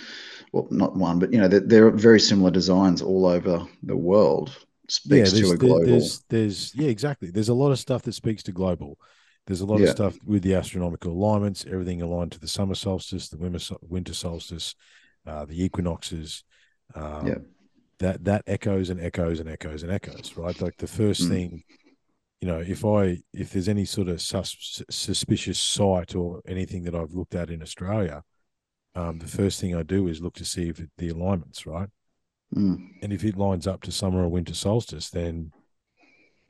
well, not one, but you know, they're, they're very similar designs all over the world speaks to a global. there's there's yeah, exactly. There's a lot of stuff that speaks to global. There's a lot of stuff with the astronomical alignments, everything aligned to the summer solstice, the winter winter solstice, uh, the equinoxes. Um, Yeah. That that echoes and echoes and echoes and echoes, right? Like the first Mm. thing, you know, if I if there's any sort of sus- suspicious site or anything that I've looked at in Australia, um, the first thing I do is look to see if it, the alignments, right? Mm. And if it lines up to summer or winter solstice, then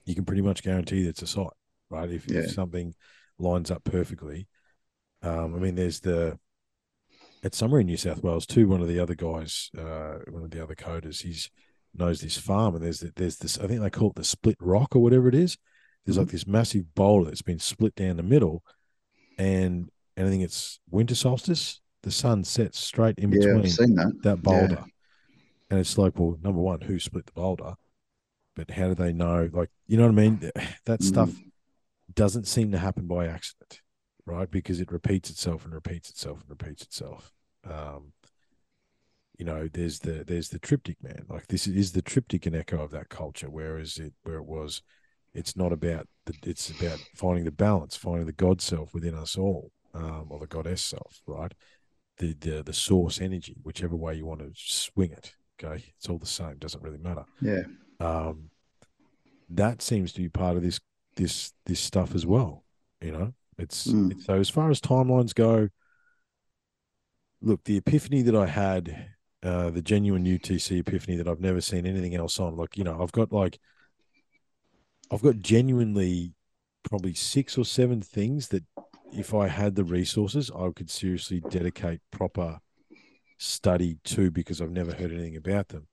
you can pretty much guarantee that it's a site, right? If, Yeah. if something lines up perfectly. Um, I mean, there's the at somewhere in New South Wales too. One of the other guys, uh, one of the other coders, he's knows this farm, and there's the, there's this. I think they call it the split rock or whatever it is. There's like this massive boulder that's been split down the middle, and and I think it's winter solstice. The sun sets straight in Yeah. between that. that Yeah. boulder. And it's like, well, number one, who split the boulder? But how do they know? Like, you know what I mean? That Mm. stuff doesn't seem to happen by accident, right? Because it repeats itself and repeats itself and repeats itself. Um, you know, there's the there's the triptych man. Like this is the triptych and echo of that culture. Whereas it where it was, it's not about the it's about finding the balance, finding the God self within us all, um, or the goddess self, right? The the the source energy, whichever way you want to swing it. Okay, it's all the same. Doesn't really matter. Yeah. Um, that seems to be part of this this this stuff as well. You know, it's, Mm. it's so as far as timelines go. Look, the epiphany that I had, uh, the genuine UTC epiphany that I've never seen anything else on. Like, you know, I've got like, I've got genuinely probably six or seven things that if I had the resources, I could seriously dedicate proper study to because I've never heard anything about them.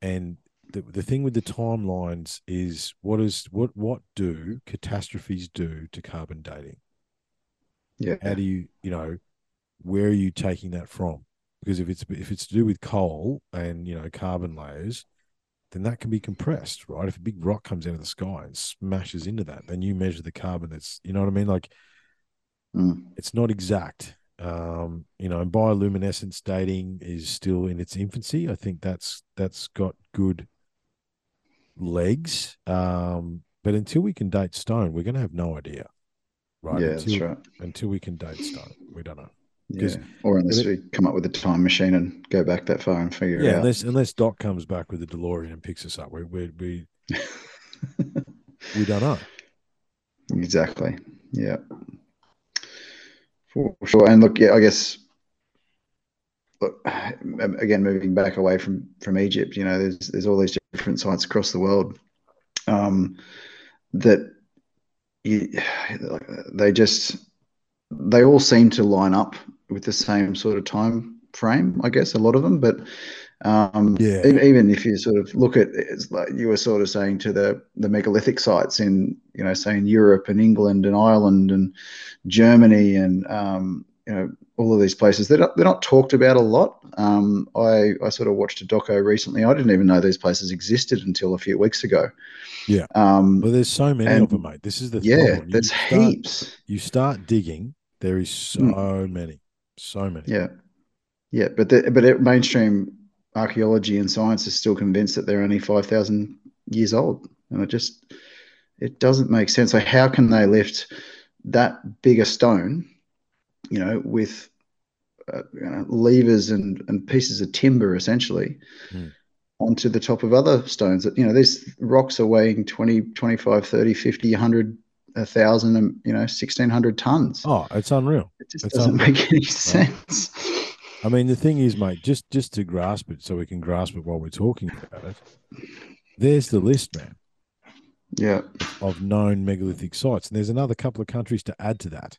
And the, the thing with the timelines is what is what what do catastrophes do to carbon dating? Yeah. How do you you know where are you taking that from? Because if it's if it's to do with coal and you know carbon layers, then that can be compressed, right? If a big rock comes out of the sky and smashes into that, then you measure the carbon that's you know what I mean? Like Mm. it's not exact. Um, you know, and bioluminescence dating is still in its infancy. I think that's that's got good legs. Um, but until we can date stone, we're going to have no idea, right? Yeah, until, that's right. Until we can date stone, we don't know. Yeah. Or unless it- we come up with a time machine and go back that far and figure Yeah, it out. unless unless Doc comes back with a DeLorean and picks us up, we we we, we don't know. Exactly. Yeah. For sure. And look, yeah, I guess look, again, moving back away from from Egypt, you know, there's there's all these different sites across the world um, that you, they just they all seem to line up with the same sort of time frame, I guess, a lot of them, but um, Yeah. even if you sort of look at it's like you were sort of saying to the the megalithic sites in you know saying Europe and England and Ireland and Germany and um, you know all of these places they're not, they're not talked about a lot. Um, I I sort of watched a doco recently. I didn't even know these places existed until a few weeks ago. Yeah. Um, Well, there's so many And- of them, mate. This is the yeah, problem. There's start- heaps. You start digging, there is so many, so many. Hmm. Yeah, yeah, but the, but it, mainstream archaeology and science is still convinced that they're only five thousand years old, and it just it doesn't make sense. So how can they lift that big a stone, you know, with uh, you know, levers and and pieces of timber essentially? Hmm. onto the top of other stones that you know these rocks are weighing 20 25 30 50 100 1000 and you know 1600 tons Oh, it's unreal. it just it's doesn't un- make any sense I mean, the thing is, mate, just just to grasp it, so we can grasp it while we're talking about it. There's the list, man, yeah of known megalithic sites, and there's another couple of countries to add to that.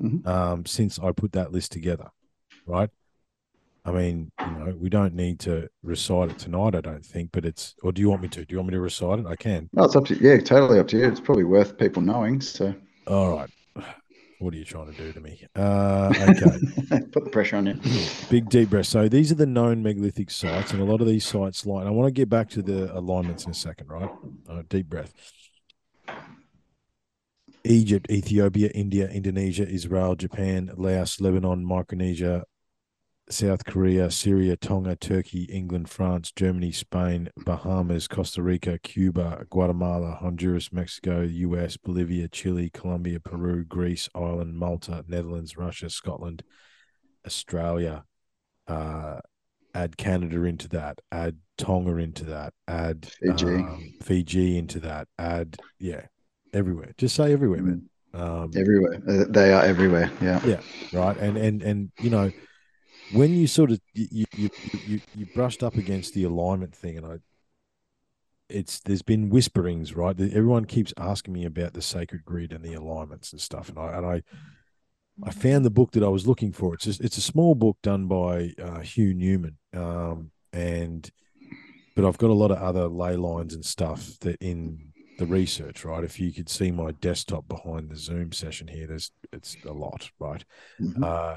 Mhm. Um, since I put that list together, right? I mean, you know, we don't need to recite it tonight, I don't think, but it's, or do you want me to? Do you want me to recite it? I can. No, it's up to you. yeah, totally up to you. It's probably worth people knowing. So, all right. What are you trying to do to me? Uh, okay. Put the pressure on you. Big deep breath. So these are the known megalithic sites, and a lot of these sites line. I want to get back to the alignments in a second, right? Uh, deep breath. Egypt, Ethiopia, India, Indonesia, Israel, Japan, Laos, Lebanon, Micronesia, South Korea, Syria, Tonga, Turkey, England, France, Germany, Spain, Bahamas, Costa Rica, Cuba, Guatemala, Honduras, Mexico, US, Bolivia, Chile, Colombia, Peru, Greece, Ireland, Malta, Netherlands, Russia, Scotland, Australia. Uh, add Canada into that. Add Tonga into that. Add Fiji, um, Fiji into that. Add yeah, everywhere. Just say everywhere, man. Um, everywhere. They are everywhere. Yeah. Yeah. Right. And and and you know when you sort of you, you you you brushed up against the alignment thing, and I, it's there's been whisperings, right? Everyone keeps asking me about the sacred grid and the alignments and stuff, and I and I, I found the book that I was looking for. It's just, it's a small book done by uh, Hugh Newman, um, and but I've got a lot of other ley lines and stuff that in the research, right? If you could see my desktop behind the Zoom session here, there's it's a lot, right? Mm-hmm. Uh,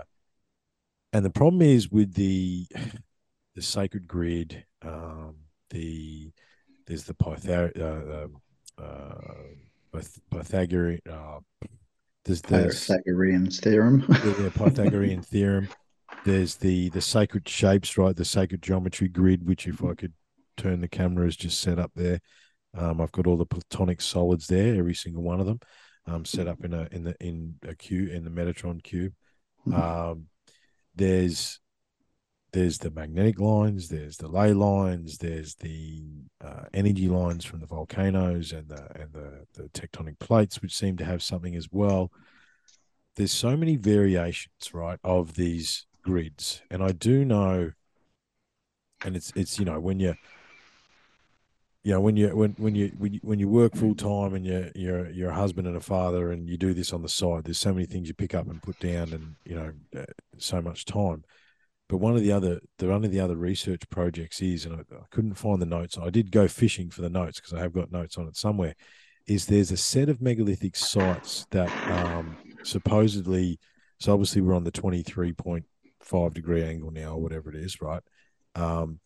and the problem is with the the sacred grid, um, the there's the Pythag- uh, um, uh, Pythagorean. Uh, there's the Pythagorean theorem. yeah, Pythagorean theorem. There's the the sacred shapes, right? The sacred geometry grid, which if I could turn the camera is just set up there. Um, I've got all the platonic solids there, every single one of them, um, set up in a in the in a cube in the Metatron cube. Mm-hmm. Um, there's there's the magnetic lines, there's the ley lines, there's the uh, energy lines from the volcanoes and the and the, the tectonic plates, which seem to have something as well. There's so many variations, right, of these grids, and I do know, and it's it's you know when you you know when you when when you when you, when you work full time and you're you're you're a husband and a father and you do this on the side there's so many things you pick up and put down and you know uh, so much time. But one of the other the one of the other research projects is and I, I couldn't find the notes I did go fishing for the notes because I have got notes on it somewhere is there's a set of megalithic sites that um, supposedly so obviously we're on the 23.5 degree angle now or whatever it is right? Um,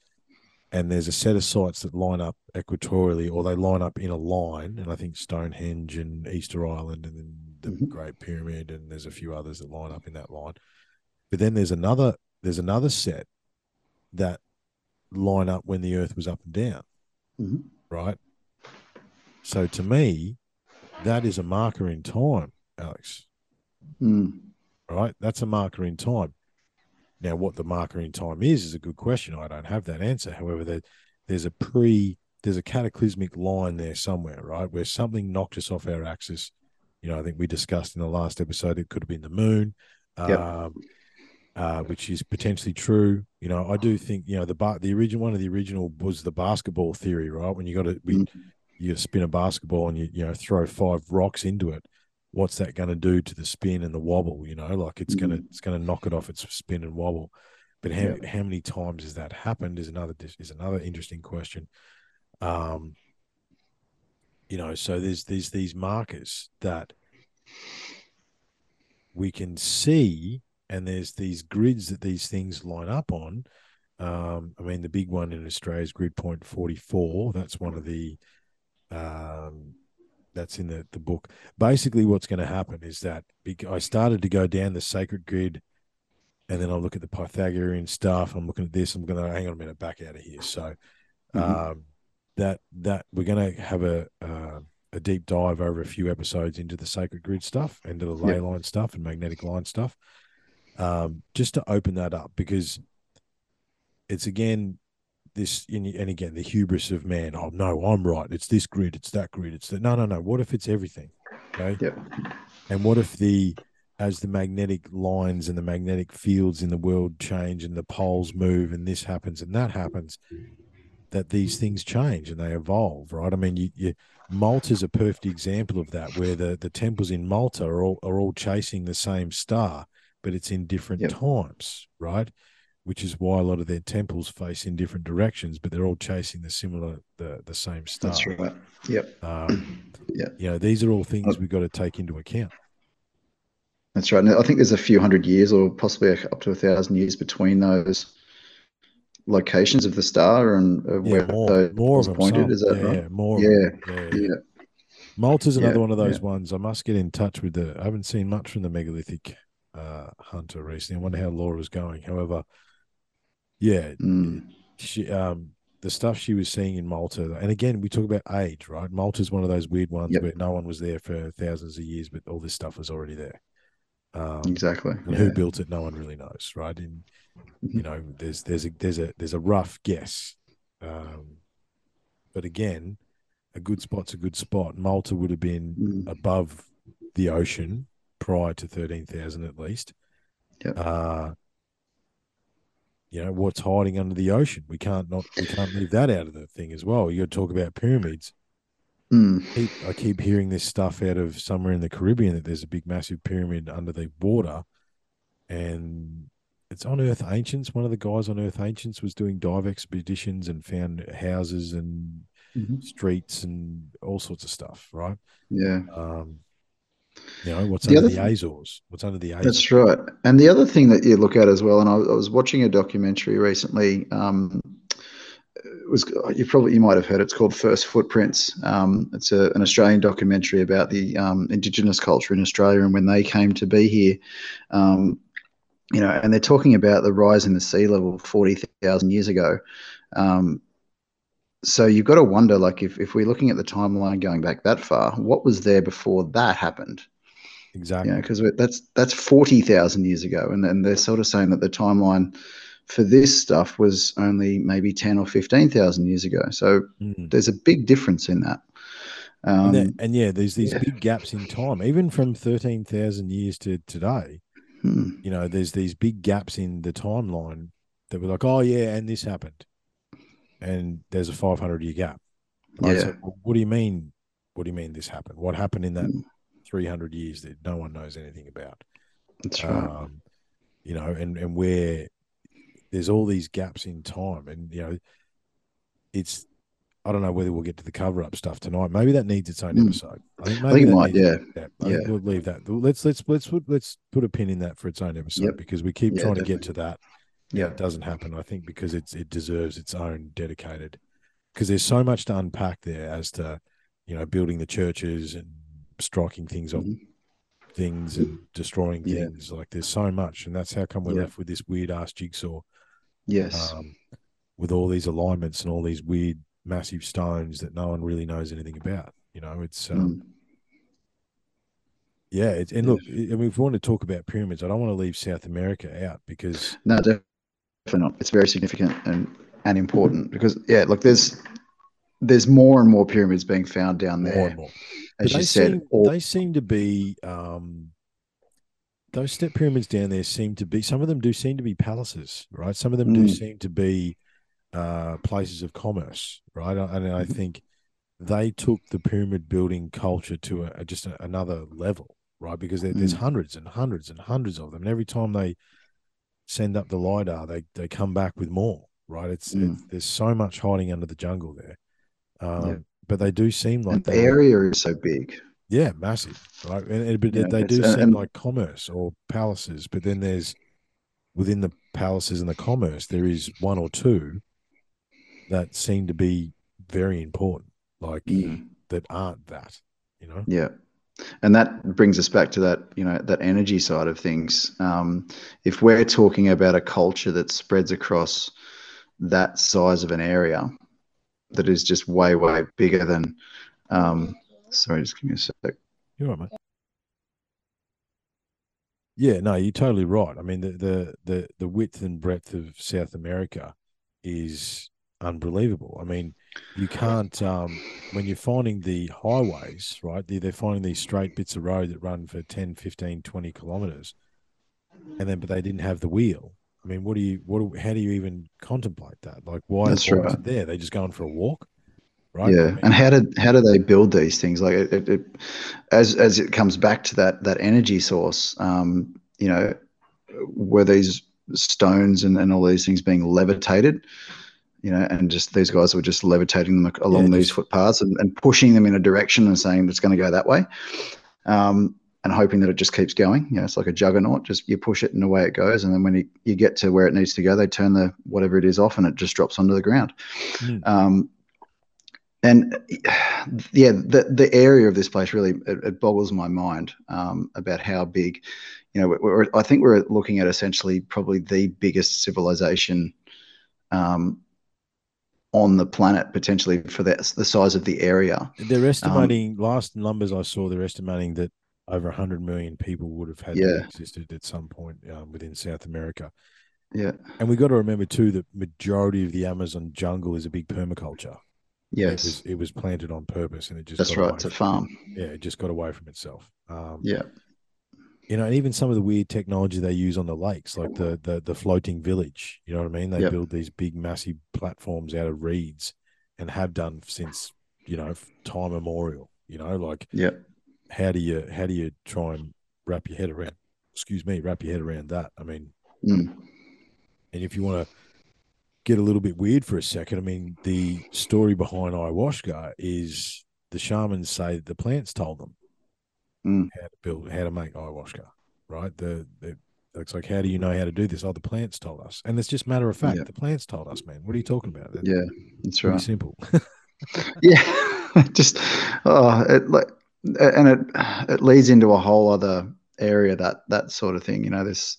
and there's a set of sites that line up equatorially or they line up in a line and i think stonehenge and easter island and then the mm-hmm. great pyramid and there's a few others that line up in that line but then there's another there's another set that line up when the earth was up and down mm-hmm. right so to me that is a marker in time alex mm. right that's a marker in time now, what the marker in time is is a good question. I don't have that answer. However, there, there's a pre, there's a cataclysmic line there somewhere, right, where something knocked us off our axis. You know, I think we discussed in the last episode it could have been the moon, yep. um, uh, which is potentially true. You know, I do think you know the the original one of the original was the basketball theory, right? When you got to mm-hmm. you spin a basketball and you you know throw five rocks into it what's that going to do to the spin and the wobble? You know, like it's mm-hmm. gonna it's gonna knock it off its spin and wobble. But how yeah. how many times has that happened is another is another interesting question. Um, you know, so there's there's these markers that we can see, and there's these grids that these things line up on. Um, I mean, the big one in Australia is grid point 44. That's one of the um, that's in the, the book. Basically, what's going to happen is that I started to go down the sacred grid, and then I look at the Pythagorean stuff. I'm looking at this. I'm going to hang on a minute, back out of here. So, mm-hmm. um, that that we're going to have a uh, a deep dive over a few episodes into the sacred grid stuff, into the ley yep. line stuff, and magnetic line stuff, um, just to open that up because it's again this and again the hubris of man oh no i'm right. It's this grid it's that grid it's that no no no. What if it's everything okay? Yep. and what if the as the magnetic lines and the magnetic fields in the world change and the poles move and this happens and that happens that these things change and they evolve right? I mean you, you malta is a perfect example of that where the the temples in malta are all are all chasing the same star but it's in different yep. times right which is why a lot of their temples face in different directions, but they're all chasing the similar, the the same star. That's right. Yep. Um, Yeah. You know, these are all things we've got to take into account. That's right. And I think there's a few hundred years or possibly up to a thousand years between those locations of the star and uh, Yeah, where more, those more of pointed. some. Is that yeah, right? yeah, more. Yeah. yeah, yeah. Yeah. Malta's another Yeah, one of those yeah. ones. I must get in touch with the. I haven't seen much from the megalithic uh, hunter recently. I wonder how Laura's going. However, yeah, Mm. she um the stuff she was seeing in Malta, and again we talk about age, right? Malta's one of those weird ones Yep. where no one was there for thousands of years, but all this stuff was already there. Um, Exactly. and Yeah. who built it, no one really knows, right? And you Mhm. know, there's there's a there's a there's a rough guess, um, but again, a good spot's a good spot. Malta would have been Mm. above the ocean prior to thirteen thousand at least. Yep. Uh, you know what's hiding under the ocean? We can't not we can't leave that out of the thing as well. You got to talk about pyramids. Mm. Keep, I keep hearing this stuff out of somewhere in the Caribbean that there's a big, massive pyramid under the water, and it's on Earth Ancients. One of the guys on Earth Ancients was doing dive expeditions and found houses and Mhm. streets and all sorts of stuff. Right? Yeah. Um, you know what's The under other the Azores? What's under the Azores? That's right. And the other thing that you look at as well, and I, I was watching a documentary recently. Um, it was you probably you might have heard it's called First Footprints. Um, it's a, an Australian documentary about the um, Indigenous culture in Australia and when they came to be here. Um, you know, and they're talking about the rise in the sea level forty thousand years ago. Um, so you've got to wonder, like, if, if we're looking at the timeline going back that far, what was there before that happened? Exactly. you know, because that's that's forty thousand years ago, and then they're sort of saying that the timeline for this stuff was only maybe ten or fifteen thousand years ago. So Mm. there's a big difference in that. Um, and, that- and yeah, there's these yeah. big gaps in time, even from thirteen thousand years to today. hmm, you know, there's these big gaps in the timeline that we're like, oh yeah, and this happened, and there's a 500 year gap. Right? Yeah. So what do you mean? What do you mean this happened? What happened in that Mm. 300 years that no one knows anything about? that's right. Um, you know, and and where there's all these gaps in time, and you know, it's. I don't know whether we'll get to the cover up stuff tonight. Maybe that needs its own Mm. episode. I think I think it might. Yeah, yeah, we'll leave that. Let's let's let's put let's put a pin in that for its own episode Yep. because we keep Yeah, trying to get to that. Yeah, it doesn't happen. I think because it's it deserves its own dedicated. Because there's so much to unpack there as to, you know, building the churches and striking things off Mhm. things and destroying Yeah. things. Like there's so much, and that's how come we're Yeah. left with this weird ass jigsaw yes, um, with all these alignments and all these weird massive stones that no one really knows anything about. You know, it's um, Mm. yeah. It's, and look, I mean, if we want to talk about pyramids, I don't want to leave South America out because no, definitely not. It's very significant and and important because yeah, look, there's there's more and more pyramids being found down more there, and more. as But you said. seem, all, they seem to be um, those step pyramids down there seem to be some of them do seem to be palaces, right? Some of them do Mm. seem to be uh, places of commerce, right? And I Mhm. think they took the pyramid building culture to a, a- just a, another level, right? Because there, there's Mm. hundreds and hundreds and hundreds of them, and every time they send up the lidar, they they come back with more, right? It's, Mm. it's there's so much hiding under the jungle there, um, Yeah. but they do seem like and the area is so big. yeah, massive, right? And, and- but Yeah, they do seem like commerce or palaces, but then there's within the palaces and the commerce, there is one or two that seem to be very important, like Mm. that aren't that, you know? Yeah. And that brings us back to that, you know, that energy side of things. Um, if we're talking about a culture that spreads across that size of an area, that is just way, way bigger than. Um, sorry, just give me a sec. You're right, mate. Yeah, no, you're totally right. I mean, the the the the width and breadth of South America is unbelievable. I mean, you can't um when you're finding the highways, right? They're, they're finding these straight bits of road that run for 10, 15, 20 kilometers. And then but they didn't have the wheel. I mean, what do you what how do you even contemplate that? Like why, That's why is right. it there? They just going for a walk? Right? I Yeah, mean, and how did how do they build these things? Like it, it, it as as it comes back to that that energy source, um, you know, were these stones and, and all these things being levitated you know, and just these guys were just levitating them along yeah, these footpaths and, and, pushing them in a direction and saying it's going to go that way, um, and hoping that it just keeps going. You know, it's like a juggernaut. Just you push it and away it goes, and then when you, you get to where it needs to go, they turn the whatever it is off, and it just drops onto the ground. Mm. Um, and yeah, the the area of this place really it, it boggles my mind um, about how big. You know, we're, I think we're looking at essentially probably the biggest civilization um, on the planet potentially for that the size of the area. They're um, estimating um, last numbers I saw. They're estimating that over hundred million people would have had yeah. existed at some point um, within South America. Yeah, and we got to remember too that majority of the Amazon jungle is a big permaculture. Yes, it was, it was planted on purpose, and it just that's right. It's a farm. Yeah, it just got away from itself. Um, yeah, you know, and even some of the weird technology they use on the lakes, like the the, the floating village. You know what I mean? They yep. build these big, massive platforms out of reeds, and have done since you know time immemorial. You know, like yeah, how do you how do you try and wrap your head around? Excuse me, wrap your head around that. I mean, mm. and if you want to get a little bit weird for a second, I mean, the story behind ayahuasca is the shamans say the plants told them mm. how to build, how to make ayahuasca, right? The, the it's like, how do you know how to do this? Oh, the plants told us, and it's just matter of fact. Yeah. The plants told us, man. What are you talking about? Yeah, that's right. Simple. yeah, just oh, it like, and it it leads into a whole other area that that sort of thing. You know, this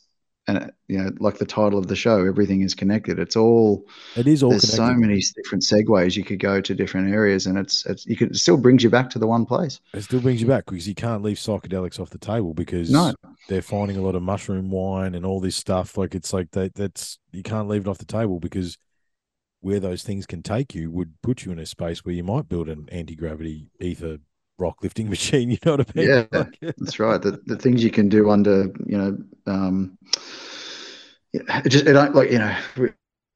and uh, you know, like the title of the show, everything is connected. It's all. It is all. There's connected. so many different segues you could go to different areas, and it's it's you could it still brings you back to the one place. It still brings you back because you can't leave psychedelics off the table because no. they're finding a lot of mushroom wine and all this stuff. Like it's like that. That's you can't leave it off the table because where those things can take you would put you in a space where you might build an anti gravity ether rock lifting machine. You know what I mean? Yeah, that's right. The, the things you can do under, you know, um, it just it don't like you know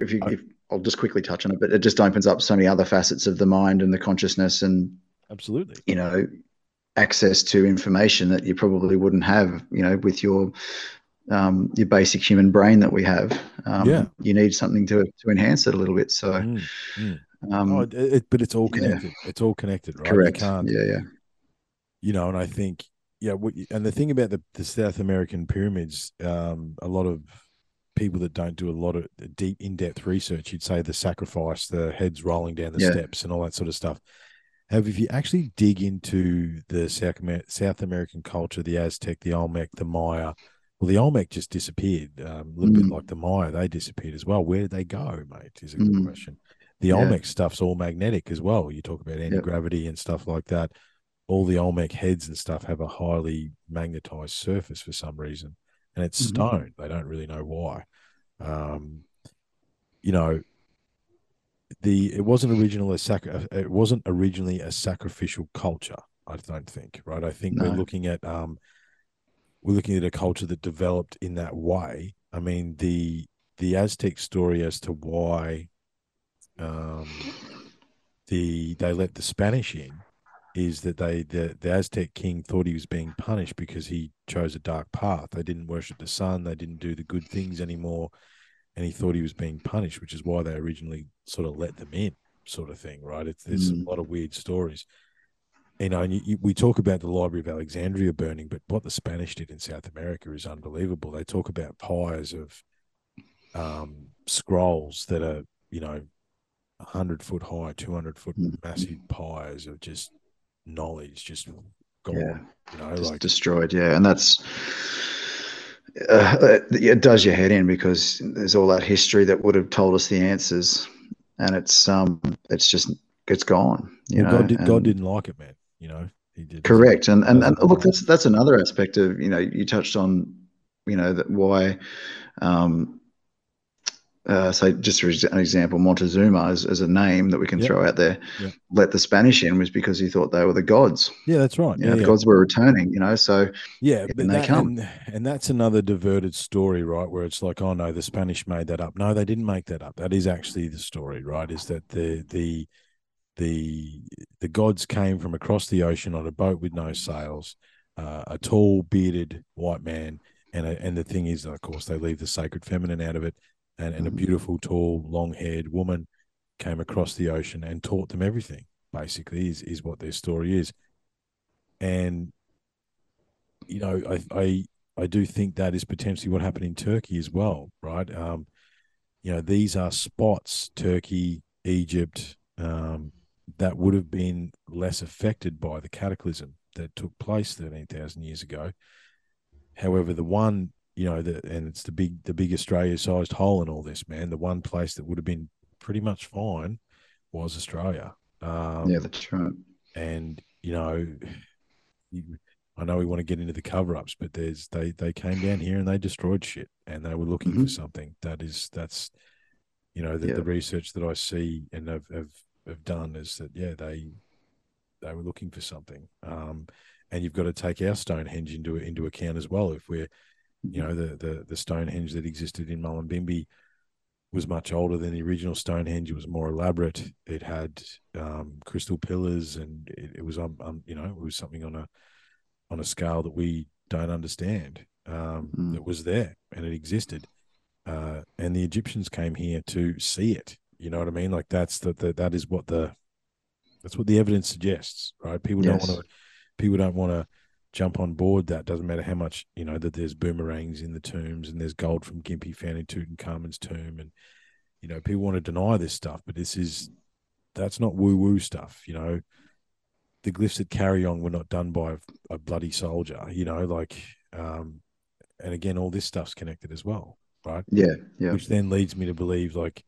if you if, I'll just quickly touch on it, but it just opens up so many other facets of the mind and the consciousness and absolutely, you know, access to information that you probably wouldn't have, you know, with your um, your basic human brain that we have. Um, yeah, you need something to to enhance it a little bit. So. Mm, mm. Um, oh, it, but it's all connected. Yeah. It's all connected, right? Correct. yeah, yeah. You know, and I think, yeah, what, and the thing about the, the South American pyramids, um, a lot of people that don't do a lot of deep, in-depth research, you'd say the sacrifice, the heads rolling down the yeah. steps, and all that sort of stuff. Have if you actually dig into the South, South American culture, the Aztec, the Olmec, the Maya, well, the Olmec just disappeared. Um, a little mm. bit like the Maya, they disappeared as well. Where did they go, mate? Is a good mm. question. The yeah. Olmec stuff's all magnetic as well. You talk about anti gravity yep. and stuff like that. All the Olmec heads and stuff have a highly magnetized surface for some reason, and it's mm-hmm. stone. They don't really know why. Um, you know, the it wasn't originally a sac- it wasn't originally a sacrificial culture. I don't think, right? I think no. we're looking at um, we're looking at a culture that developed in that way. I mean, the the Aztec story as to why um, the they let the Spanish in is that they the, the Aztec king thought he was being punished because he chose a dark path. They didn't worship the sun, they didn't do the good things anymore, and he thought he was being punished, which is why they originally sort of let them in, sort of thing, right? It's, there's mm. a lot of weird stories. You know, and you, you, we talk about the Library of Alexandria burning, but what the Spanish did in South America is unbelievable. They talk about piles of um, scrolls that are, you know, 100 foot high, 200 foot mm. massive piles of just knowledge just gone. Yeah. You know, just like destroyed. Yeah. And that's, uh, it does your head in because there's all that history that would have told us the answers, and it's um, it's just it's gone. You well, know, God, did, God didn't like it, man. You know, he did. Correct, and and, and look, that's that's another aspect of you know you touched on, you know, that why, um, uh, so just for an example, Montezuma as, as a name that we can yep. throw out there, yep. let the Spanish in was because he thought they were the gods. Yeah, that's right. You yeah, know, the gods were returning. You know, so yeah, but that, and, and, that's another diverted story, right? Where it's like, oh no, the Spanish made that up. No, they didn't make that up. That is actually the story, right? Is that the the the the gods came from across the ocean on a boat with no sails, uh, a tall bearded white man and and the thing is, of course, they leave the sacred feminine out of it, and, and a Mhm. beautiful, tall, long-haired woman came across the ocean and taught them everything. Basically, is is what their story is, and you know, I I I do think that is potentially what happened in Turkey as well, right? Um, you know, these are spots, Turkey, Egypt, um, that would have been less affected by the cataclysm that took place thirteen thousand years ago. However, the one, you know, the and it's the big the big Australia sized hole in all this, man. The one place that would have been pretty much fine was Australia. Um, yeah, that's right. and you know, I know we want to get into the cover ups, but there's they they came down here and they destroyed shit, and they were looking for Mhm. something that is that's, you know, the, Yeah. the research that I see and have, have have done is that yeah they they were looking for something, um, and you've got to take our Stonehenge into into account as well. If we're you know the the the Stonehenge that existed in Mullumbimby was much older than the original Stonehenge. It was more elaborate. It had um, crystal pillars, and it, it was um, um, you know it was something on a on a scale that we don't understand. Um, Mm. That was there and it existed, uh, and the Egyptians came here to see it. You know what I mean? Like that's the, the that is what the that's what the evidence suggests, right? People Yes. don't want to people don't want to jump on board that. Doesn't matter how much you know that there's boomerangs in the tombs and there's gold from Gympie found in Tutankhamun's tomb, and you know people want to deny this stuff, but this is that's not woo woo stuff. You know, the glyphs at Kariong were not done by a, a bloody soldier. You know, like um, and again, all this stuff's connected as well, right? Yeah, yeah. Which then leads me to believe like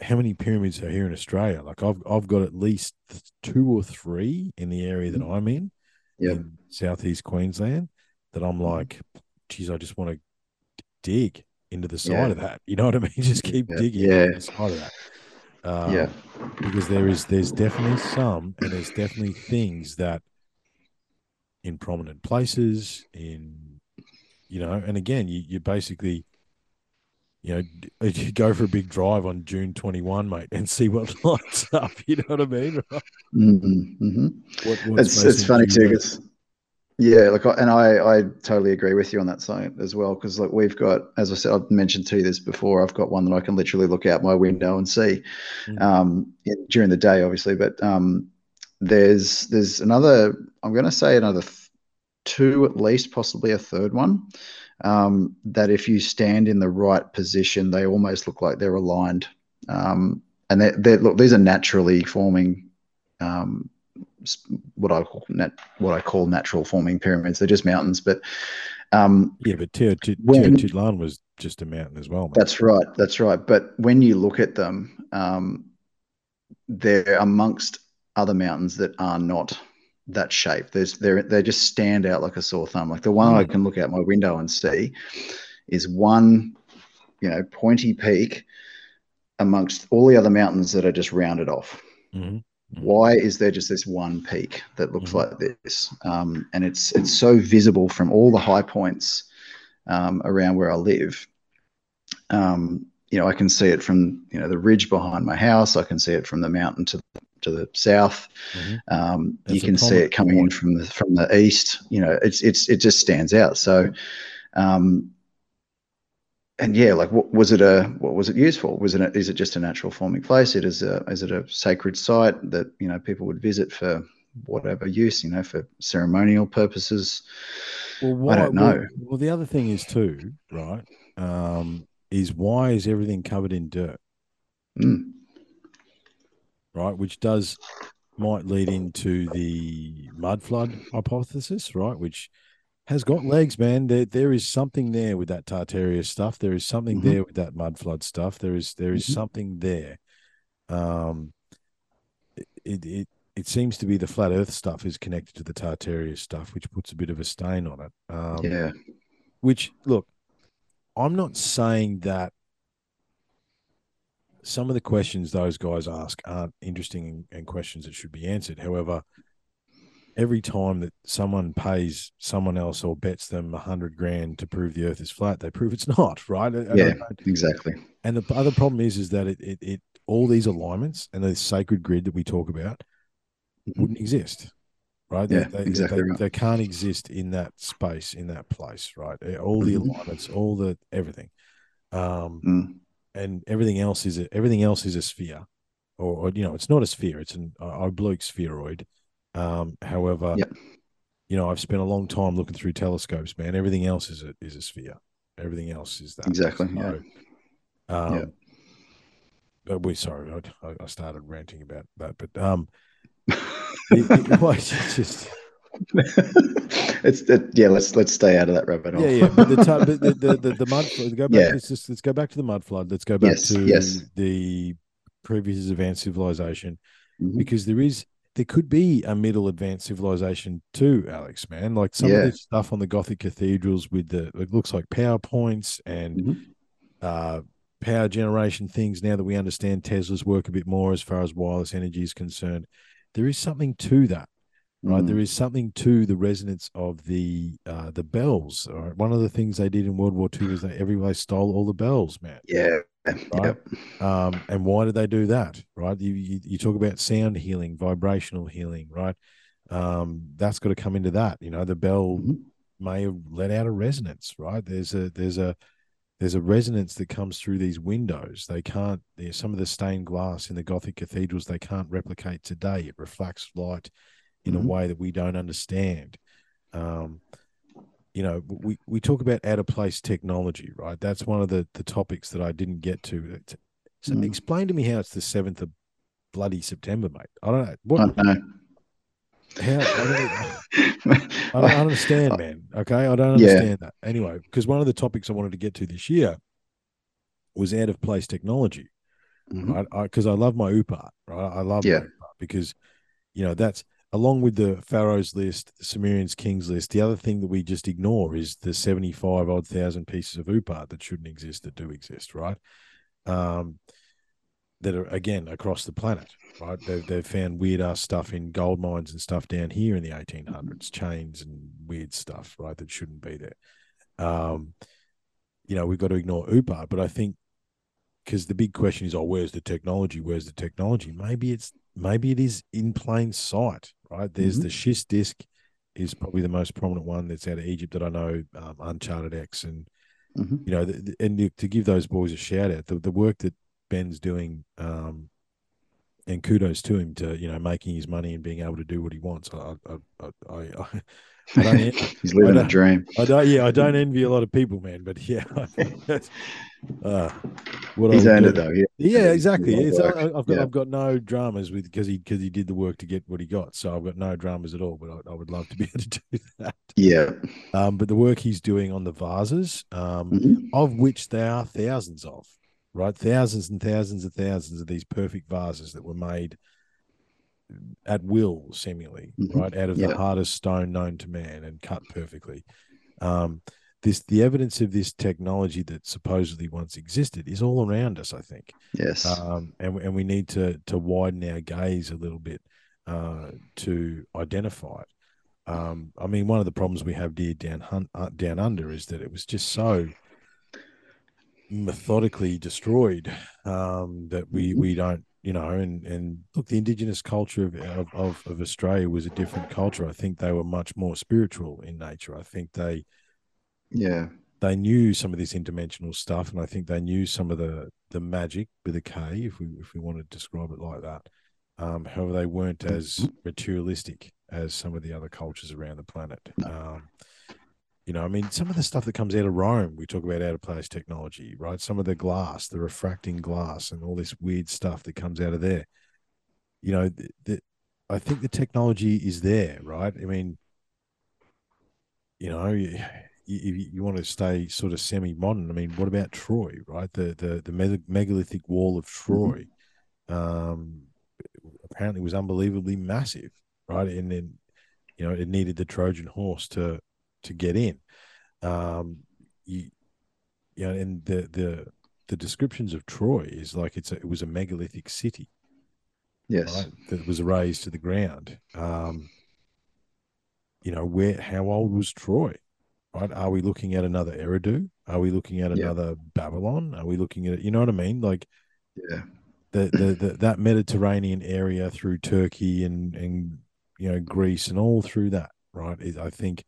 how many pyramids are here in Australia? Like I've I've got at least two or three in the area that I'm in, Yeah. in southeast Queensland, that I'm like, geez, I just want to dig into the side Yeah. of that. You know what I mean? Just keep Yeah. digging Yeah. into the side of that. Um, yeah. because there is there's definitely some and there's definitely things that in prominent places in you know and again you, you basically you know you go for a big drive on june 21 mate and see what lights up you know what i mean Mm-hmm. hmm what, It's it's funny too uh, because yeah, like I- and I I totally agree with you on that side as well because like we've got as I said I've mentioned to you this before I've got one that I can literally look out my window and see Mm. um, in- during the day obviously but um, there's there's another I'm going to say another th- two at least possibly a third one um, that if you stand in the right position they almost look like they're aligned um, and they they look these are naturally forming um, what I call nat- what I call natural forming pyramids. They're just mountains, but um, yeah but Teotihuacan was just a mountain as well mate. that's right. That's right. But when you look at them, um, they're amongst other mountains that are not that shape. There's they they just stand out like a sore thumb. Like the one I Mm. can look out my window and see is one, you know, pointy peak amongst all the other mountains that are just rounded off. Mhm. why is there just this one peak that looks Mhm. like this um, and it's it's so visible from all the high points um, around where i live um, you know i can see it from you know the ridge behind my house i can see it from the mountain to to the south Mhm. um, you can see it coming in from the from the east you know it's it's it just stands out so um, and yeah, like what was it a what was it used for? Was it a, is it just a natural forming place? It is a is it a sacred site that you know people would visit for whatever use, you know, for ceremonial purposes? Well, why, don't well- know. Well, the other thing is too, right? Um, is why is everything covered in dirt, Mm, right? Which does might lead into the mud flood hypothesis, right? Which has got legs, man. There, there is something there with that Tartaria stuff. There is something Mhm. there with that mud flood stuff. There is, there is Mhm. something there. Um, it, it, it seems to be the flat Earth stuff is connected to the Tartaria stuff, which puts a bit of a stain on it. Um, yeah, which look i'm not saying that some of the questions those guys ask aren't interesting and, questions that should be answered however every time that someone pays someone else or bets them a hundred grand to prove the earth is flat they prove it's not right Yeah. exactly. and the other problem is is that it, it, it all these alignments and the sacred grid that we talk about Mhm. wouldn't exist right? Yeah, they, they, exactly they, right. they can't exist in that space, in that place, right? All the Mhm. alignments, all the everything, um, Mm. And everything else is a, everything else is a sphere, or, or you know, it's not a sphere; it's an uh, oblique spheroid. Um, however, Yep. you know, I've spent a long time looking through telescopes, man. Everything else is a is a sphere. Everything else is that Exactly, yeah. So, um, Yeah. but we sorry, I, I started ranting about that, but um, it, it was just it's it, yeah. Let's let's stay out of that rabbit hole. yeah, yeah. But the, but the, the, the the mud flood. Go back. Yeah. Let's just let's go back to the mud flood. Let's go back Yes, to yes. the previous advanced civilization Mhm. because there is there could be a middle advanced civilization too, Alex. Man, like some Yeah. of this stuff on the Gothic cathedrals with the it looks like powerpoints and Mhm. uh, power generation things. Now that we understand Tesla's work a bit more as far as wireless energy is concerned, there is something to that right? Mm. There is something to the resonance of the uh, the bells. All right? One of the things they did in World War II is they everybody stole all the bells, man. Yeah. Right? Yep. Um, and why did they do that? Right? You, you you talk about sound healing, vibrational healing, right? Um, that's got to come into that. You know, the bell Mhm. may have let out a resonance, right? There's a there's a there's a resonance that comes through these windows. They can't. There's some of the stained glass in the Gothic cathedrals they can't replicate today. It reflects light in Mhm. a way that we don't understand. Um, you know, we we talk about out of place technology, right? That's one of the the topics that I didn't get to. So Mm. explain to me how it's the seventh of bloody September, mate. I don't know I what. know. How, I don't, I don't understand, man. Okay, I don't Yeah. understand that. Anyway, because one of the topics I wanted to get to this year was out of place technology, Mhm. right? Because I, love my OOPArt, right? I love Yeah. because, you know, that's along with the Pharaoh's list, the Sumerians Kings list. The other thing that we just ignore is the seventy-five odd thousand pieces of OOPArt that shouldn't exist that do exist, right? Um, that are again across the planet, right? They've they've found weird ass stuff in gold mines and stuff down here in the eighteen hundreds, chains and weird stuff, right? That shouldn't be there. Um, you know, we've got to ignore OOPArt, but I think because the big question is, oh, where's the technology? Where's the technology? Maybe it's maybe it is in plain sight, right? There's Mhm. the schist disc is probably the most prominent one that's out of Egypt that I know, um, UnchartedX, and Mhm. you know, the, the- and to give those boys a shout out, the, the work that Ben's doing, um, and kudos to him to you know making his money and being able to do what he wants. I, I, I, I, I, I don't, en- He's living a dream. I don't, yeah, I don't envy a lot of people, man. But yeah, uh, He's earned it though. Yeah. Yeah, exactly. It's. I've got Yeah. I've got no dramas with because he because he did the work to get what he got. So I've got no dramas at all. But I, I would love to be able to do that. Yeah. Um, but the work he's doing on the vases, um, Mhm. of which there are thousands of, right? Thousands and thousands and thousands of these perfect vases that were made at will, seemingly, Mhm. right, out of the hardest stone known to man and cut perfectly. Um, this the evidence of this technology that supposedly once existed is all around us. I think Yes. um, and and we need to to widen our gaze a little bit uh, to identify it. Um, I mean, one of the problems we have deer down hun- uh, down under is that it was just so methodically destroyed um, that we Mhm. we don't you know and and look the indigenous culture of, of of of Australia was a different culture. I think they were much more spiritual in nature. I think they yeah. they knew some of this interdimensional stuff, and I think they knew some of the the magic with a K, if we if we want to describe it like that. Um, however, they weren't as materialistic as some of the other cultures around the planet. Um, you know, I mean, some of the stuff that comes out of Rome, we talk about out of place technology, right? Some of the glass, the refracting glass, and all this weird stuff that comes out of there. You know, the, the, I think the technology is there, right? I mean, you know, you, you, you want to stay sort of semi-modern. I mean, what about Troy, right? The the the megalithic wall of Troy, um, apparently was unbelievably massive, right? And then, you know, it needed the Trojan horse to to get in. Um, you, you know, and the the the descriptions of Troy is like it's a, it was a megalithic city, Yes. right? That was razed to the ground. Um, you know, where how old was Troy? Right? Are we looking at another Eridu? Are we looking at Yeah. another Babylon? Are we looking at you know what I mean? Like Yeah. the, the, the that Mediterranean area through Turkey and and you know, Greece, and all through that, right? It, I think,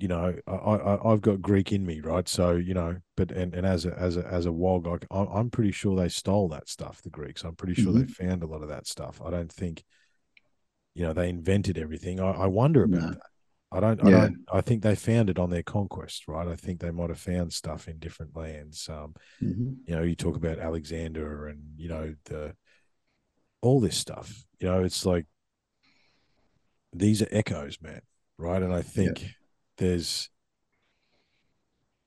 you know, I, I I've got Greek in me, right? So you know, but and, and as a as a as a wog, I, I'm pretty sure they stole that stuff, the Greeks. I'm pretty sure Mhm. they found a lot of that stuff. I don't think, you know, they invented everything. I, I wonder about No. that. I don't. I Yeah. don't. I think they found it on their conquest, right? I think they might have found stuff in different lands. Um, Mhm. you know, you talk about Alexander and you know the all this stuff. You know, it's like these are echoes, man, right? And I think there's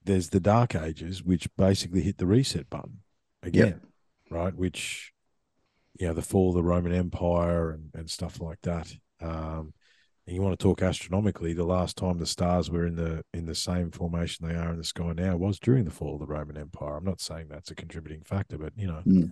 there's the Dark Ages, which basically hit the reset button again, right? Which you know, the fall of the Roman Empire and, and stuff like that. Um, and you want to talk astronomically, the last time the stars were in the in the same formation they are in the sky now was during the fall of the Roman Empire. I'm not saying that's a contributing factor, but you know, Mm.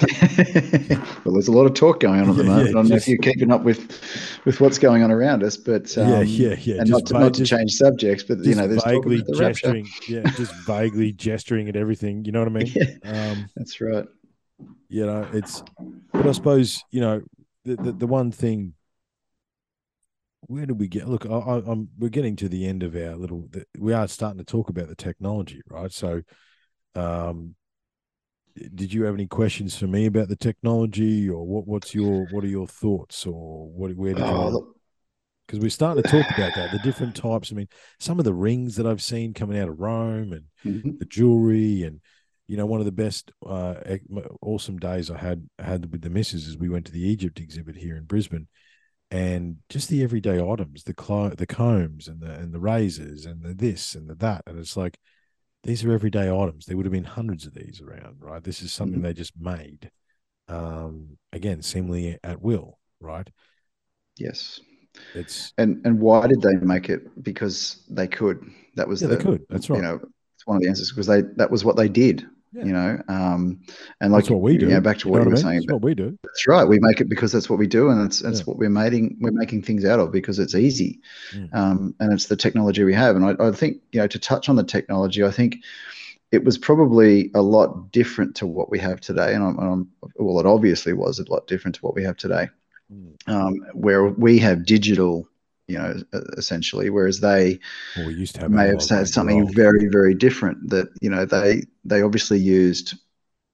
Well, there's a lot of talk going on at the Yeah, moment. yeah, I don't know if you're keeping up with with what's going on around us, but um, yeah, yeah, yeah. and just not to, not to just- change subjects, but you just know, there's vaguely the gesturing, yeah, just vaguely gesturing at everything. You know what I mean? Yeah, Um, that's right. you know, it's. But I suppose you know the the, the one thing. Where did we get? Look, I, I, I'm we're getting to the end of our little. The, we are starting to talk about the technology, right? So, um, did you have any questions for me about the technology, or what? What's your what are your thoughts, or what? Where did Oh, you? look, Because we're starting to talk about that, the different types. I mean, some of the rings that I've seen coming out of Rome, and mhm. the jewelry and you know one of the best uh awesome days i had had with the missus is we went to the egypt exhibit here in brisbane and just the everyday items the the combs and the and the razors and the this and the that and it's like these are everyday items there would have been hundreds of these around right this is something they just made um again seemingly at will right yes. it's And and why did they make it? Because they could. That was yeah the they could that's right you know it's one of the answers because they that was what they did. Yeah. You know, um, and like that's what we do You know, back to you what know you were I mean? saying. That's what we do That's right. We make it because that's what we do, and that's that's Yeah. what we're making. We're making things out of because it's easy, Mm. um, and it's the technology we have. And I, I think you know to touch on the technology, I think it was probably a lot different to what we have today, and I'm, I'm well, it obviously was a lot different to what we have today, Mm. um, where we have digital, you know, essentially, whereas they well we used to have may have said something very very different that you know they they obviously used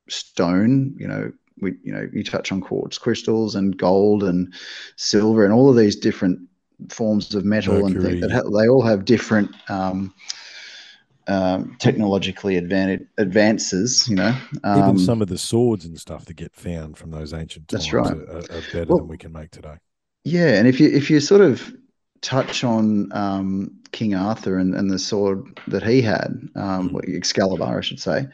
stone you know we you know you touch on quartz crystals and gold and silver and all of these different forms of metal and things that ha- they all have different um, um, technologically advantage advances you know Even um, some of the swords and stuff that get found from those ancient times That's right. are, are, are better Well- than we can make today. Yeah, and if you if you sort of touch on um, King Arthur and, and the sword that he had, um, Mm. well, Excalibur, I should say,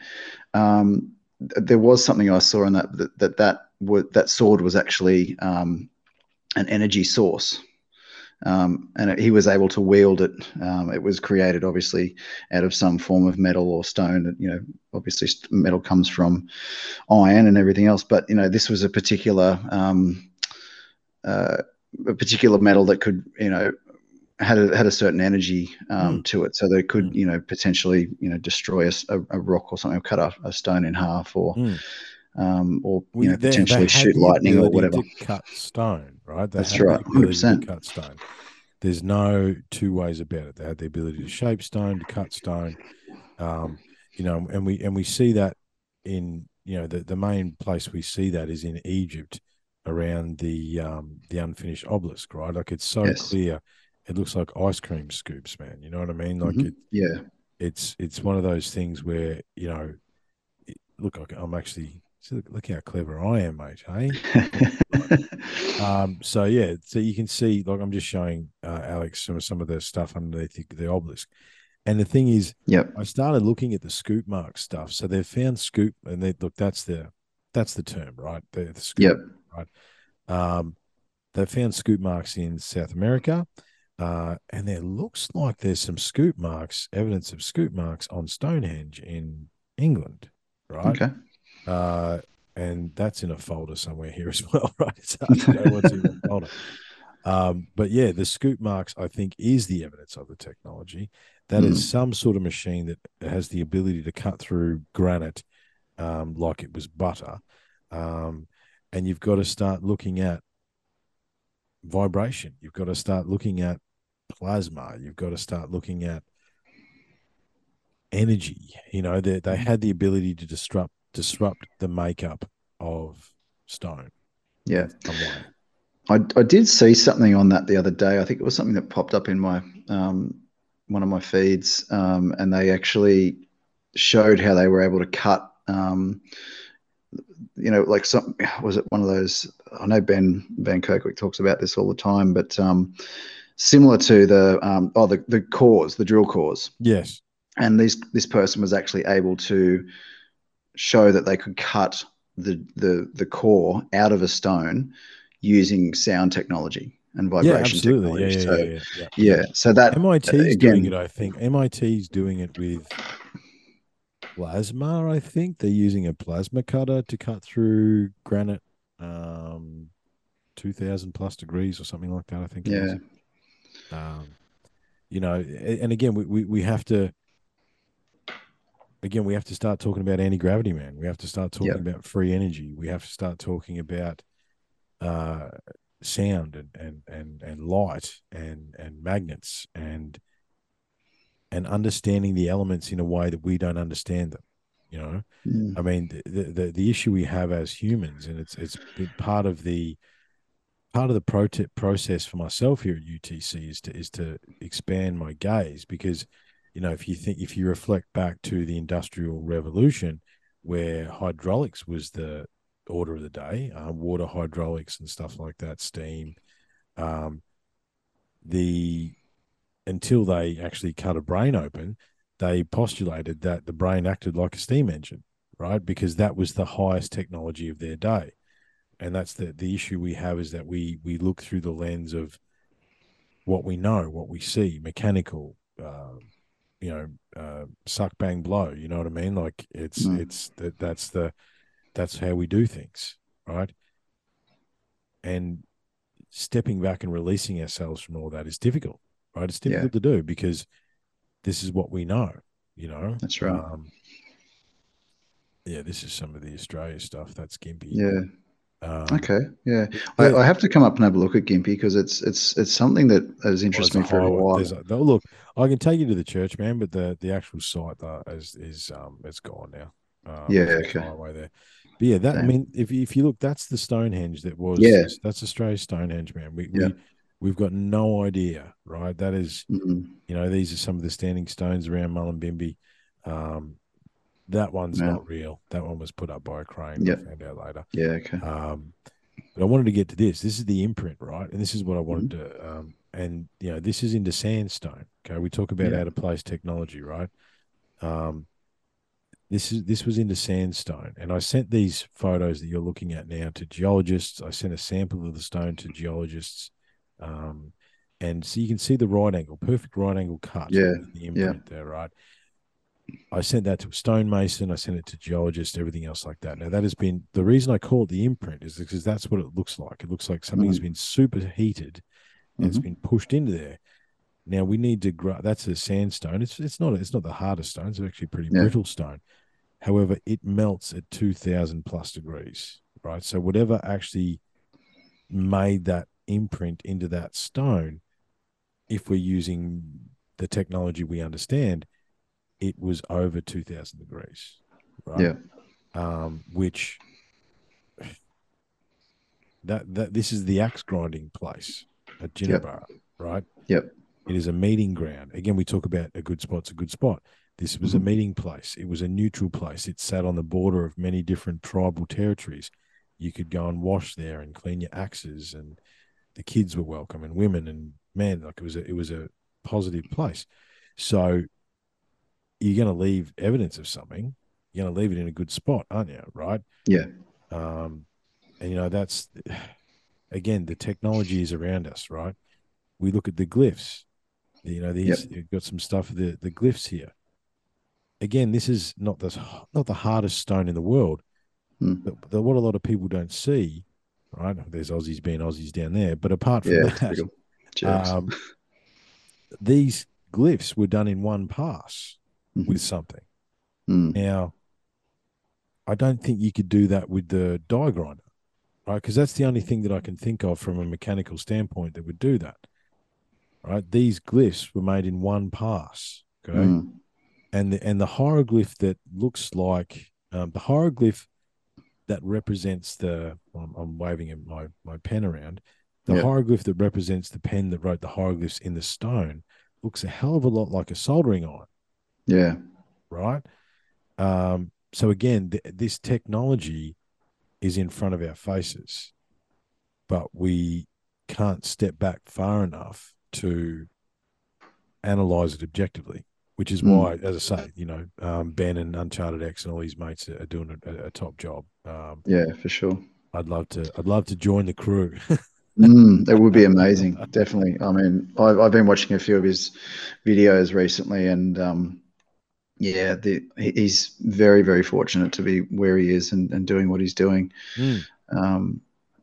um, there was something I saw in that that that that, that sword was actually um, an energy source. Um, and it, he was able to wield it. Um, it was created, obviously, out of some form of metal or stone. That you know, obviously, metal comes from iron and everything else. But you know, this was a particular um, uh, a particular metal that could, you know, had a, had a certain energy um, Mm. to it, so they could, Mm. you know, potentially, you know, destroy a rock or something, or cut a, a stone in half, or, Mm. um, or you know, they- they potentially had shoot lightning or whatever. Cut stone, right? They That's right, 100%. cut stone. There's no two ways about it. They had the ability to shape stone, to cut stone. Um, you know, and we and we see that in you know the, the main place we see that is in Egypt around the um the unfinished obelisk, right? Like it's so Yes. clear. It looks like ice cream scoops, man. You know what I mean? Like Mhm. it, Yeah, it's it's one of those things where you know it- look like i'm actually look, look how clever i am mate hey um so yeah so you can see like i'm just showing uh, alex some of some of the stuff underneath the, the obelisk and the thing is yep, i started looking at the scoop mark stuff so they've found scoop and they look that's the that's the term right the, the scoop yep, um, they found scoop marks in South America, uh, and there looks like there's some scoop marks, evidence of scoop marks on Stonehenge in England, right? okay, Uh, and that's in a folder somewhere here as well, right? It's hard to know what's in the folder. Um, but yeah, the scoop marks, I think, is the evidence of the technology. That is Mm. some sort of machine that has the ability to cut through granite um, like it was butter. Um, and you've got to start looking at vibration. You've got to start looking at plasma. You've got to start looking at energy. You know, they they had the ability to disrupt disrupt the makeup of stone. Yeah. in some way. I, I did see something on that the other day. I think it was something that popped up in my um, one of my feeds, um, and they actually showed how they were able to cut. Um, you know, like some was it one of those? I know Ben Van Kerkwyk talks about this all the time, but um, similar to the um, oh the the cores, the drill cores, Yes. and this this person was actually able to show that they could cut the the the core out of a stone using sound technology and Yeah, vibration. Yeah, technology. yeah, so yeah, yeah, yeah, so that MIT's again, doing it, I think. MIT's doing it with plasma, I think. They're using a plasma cutter to cut through granite um 2000 plus degrees or something like that, I think. yeah, um, you know, and again, we, we, we have to, again, we have to start talking about anti gravity, man. We have to start talking Yep. about free energy. We have to start talking about uh, sound and, and, and, and light and, and magnets and, and understanding the elements in a way that we don't understand them, you know? Mm, I mean, the, the the issue we have as humans, and it's it's part of the part of the prote- process for myself here at UTC is to is to expand my gaze because, you know, if you think if you reflect back to the industrial revolution, where hydraulics was the order of the day, uh, water hydraulics and stuff like that, steam, um, the until they actually cut a brain open, they postulated that the brain acted like a steam engine right? Because that was the highest technology of their day. And that's the, the issue we have is that we we look through the lens of what we know, what we see, mechanical, uh, you know, uh, suck bang blow. You know what I mean? Like it's Mm. it's that that's the that's how we do things, right? And stepping back and releasing ourselves from all that is difficult, right? It's Yeah. difficult to do because this is what we know, you know. That's right. Um, yeah, this is some of the Australia stuff. That's Gympie. yeah. Um, Okay. Yeah. yeah. I, I have to come up and have a look at Gympie because it's it's it's something that has interested a me for a while. a- look, I can take you to the church, man, but the the actual site though, is is um it's gone now. Um, Yeah, okay. Highway there. But yeah, that I mean, if you- if you look, that's the Stonehenge that was. Yeah. That's Australia's Stonehenge, man. We Yeah. we we've got no idea, right? That is Mm, you know, these are some of the standing stones around Mullumbimby. Um, that one's Yeah. not real. That one was put up by a crane. Yep. I found out later. yeah. Okay. Um, but I wanted to get to this. This is the imprint, right? And this is what I wanted Mm-hmm. to. Um, and you know, this is into sandstone. Okay, we talk about Yeah. out of place technology, right? Um, this is this was into sandstone, and I sent these photos that you're looking at now to geologists. I sent a sample of the stone to geologists, um, and so you can see the right angle, perfect right angle cut. Yeah, in the imprint there, right? I sent that to a stonemason. I sent it to geologists, everything else like that. Now that has been the reason I call it the imprint is because that's what it looks like. It looks like something has been superheated and it's Mhm. been pushed into there. Now we need to grow. That's a sandstone. It's it's not it's not the hardest stone. It's actually pretty Yeah. brittle stone. However, it melts at two thousand plus degrees, right? So whatever actually made that imprint into that stone, if we're using the technology we understand, it was over two thousand degrees, right? Yeah. Um, which that that this is the axe grinding place at Ginnerborough, right? Yep. It is a meeting ground. Again, we talk about a good spot's a good spot. This was a Mhm. meeting place. It was a neutral place. It sat on the border of many different tribal territories. You could go and wash there and clean your axes, and the kids were welcome, and women, and men. like it was a it was a positive place. So you're going to leave evidence of something. You're going to leave it in a good spot, aren't you? Right? Yeah. Um, and you know that's again the technology is around us, right? We look at the glyphs. You know, these you've got some stuff the the glyphs here. Again, this is not the not the hardest stone in the world, Hmm. but, but what a lot of people don't see, right? There's Aussies being Aussies down there, but apart from Yeah. that, um, these glyphs were done in one pass Mhm. with something. Mm, Now, I don't think you could do that with the die grinder. right? Because that's the only thing that I can think of from a mechanical standpoint that would do that, right? These glyphs were made in one pass, okay, Mm. and the and the hieroglyph that looks like um, the hieroglyph that represents the I'm, I'm waving my my pen around. The Yeah. hieroglyph that represents the pen that wrote the hieroglyphs in the stone looks a hell of a lot like a soldering iron Yeah. right? Um, so again, th- this technology is in front of our faces, but we can't step back far enough to analyze it objectively. Which is Mm. why, as I say, you know, um, Ben and UnchartedX and all these mates are, are doing a, a top job. Um, Yeah, for sure. I'd love to. I'd love to join the crew. Mm, it would be amazing, definitely. I mean, I've, I've been watching a few of his videos recently, and um, yeah, the, he's very, very fortunate to be where he is and, and doing what he's doing. Mm. Um,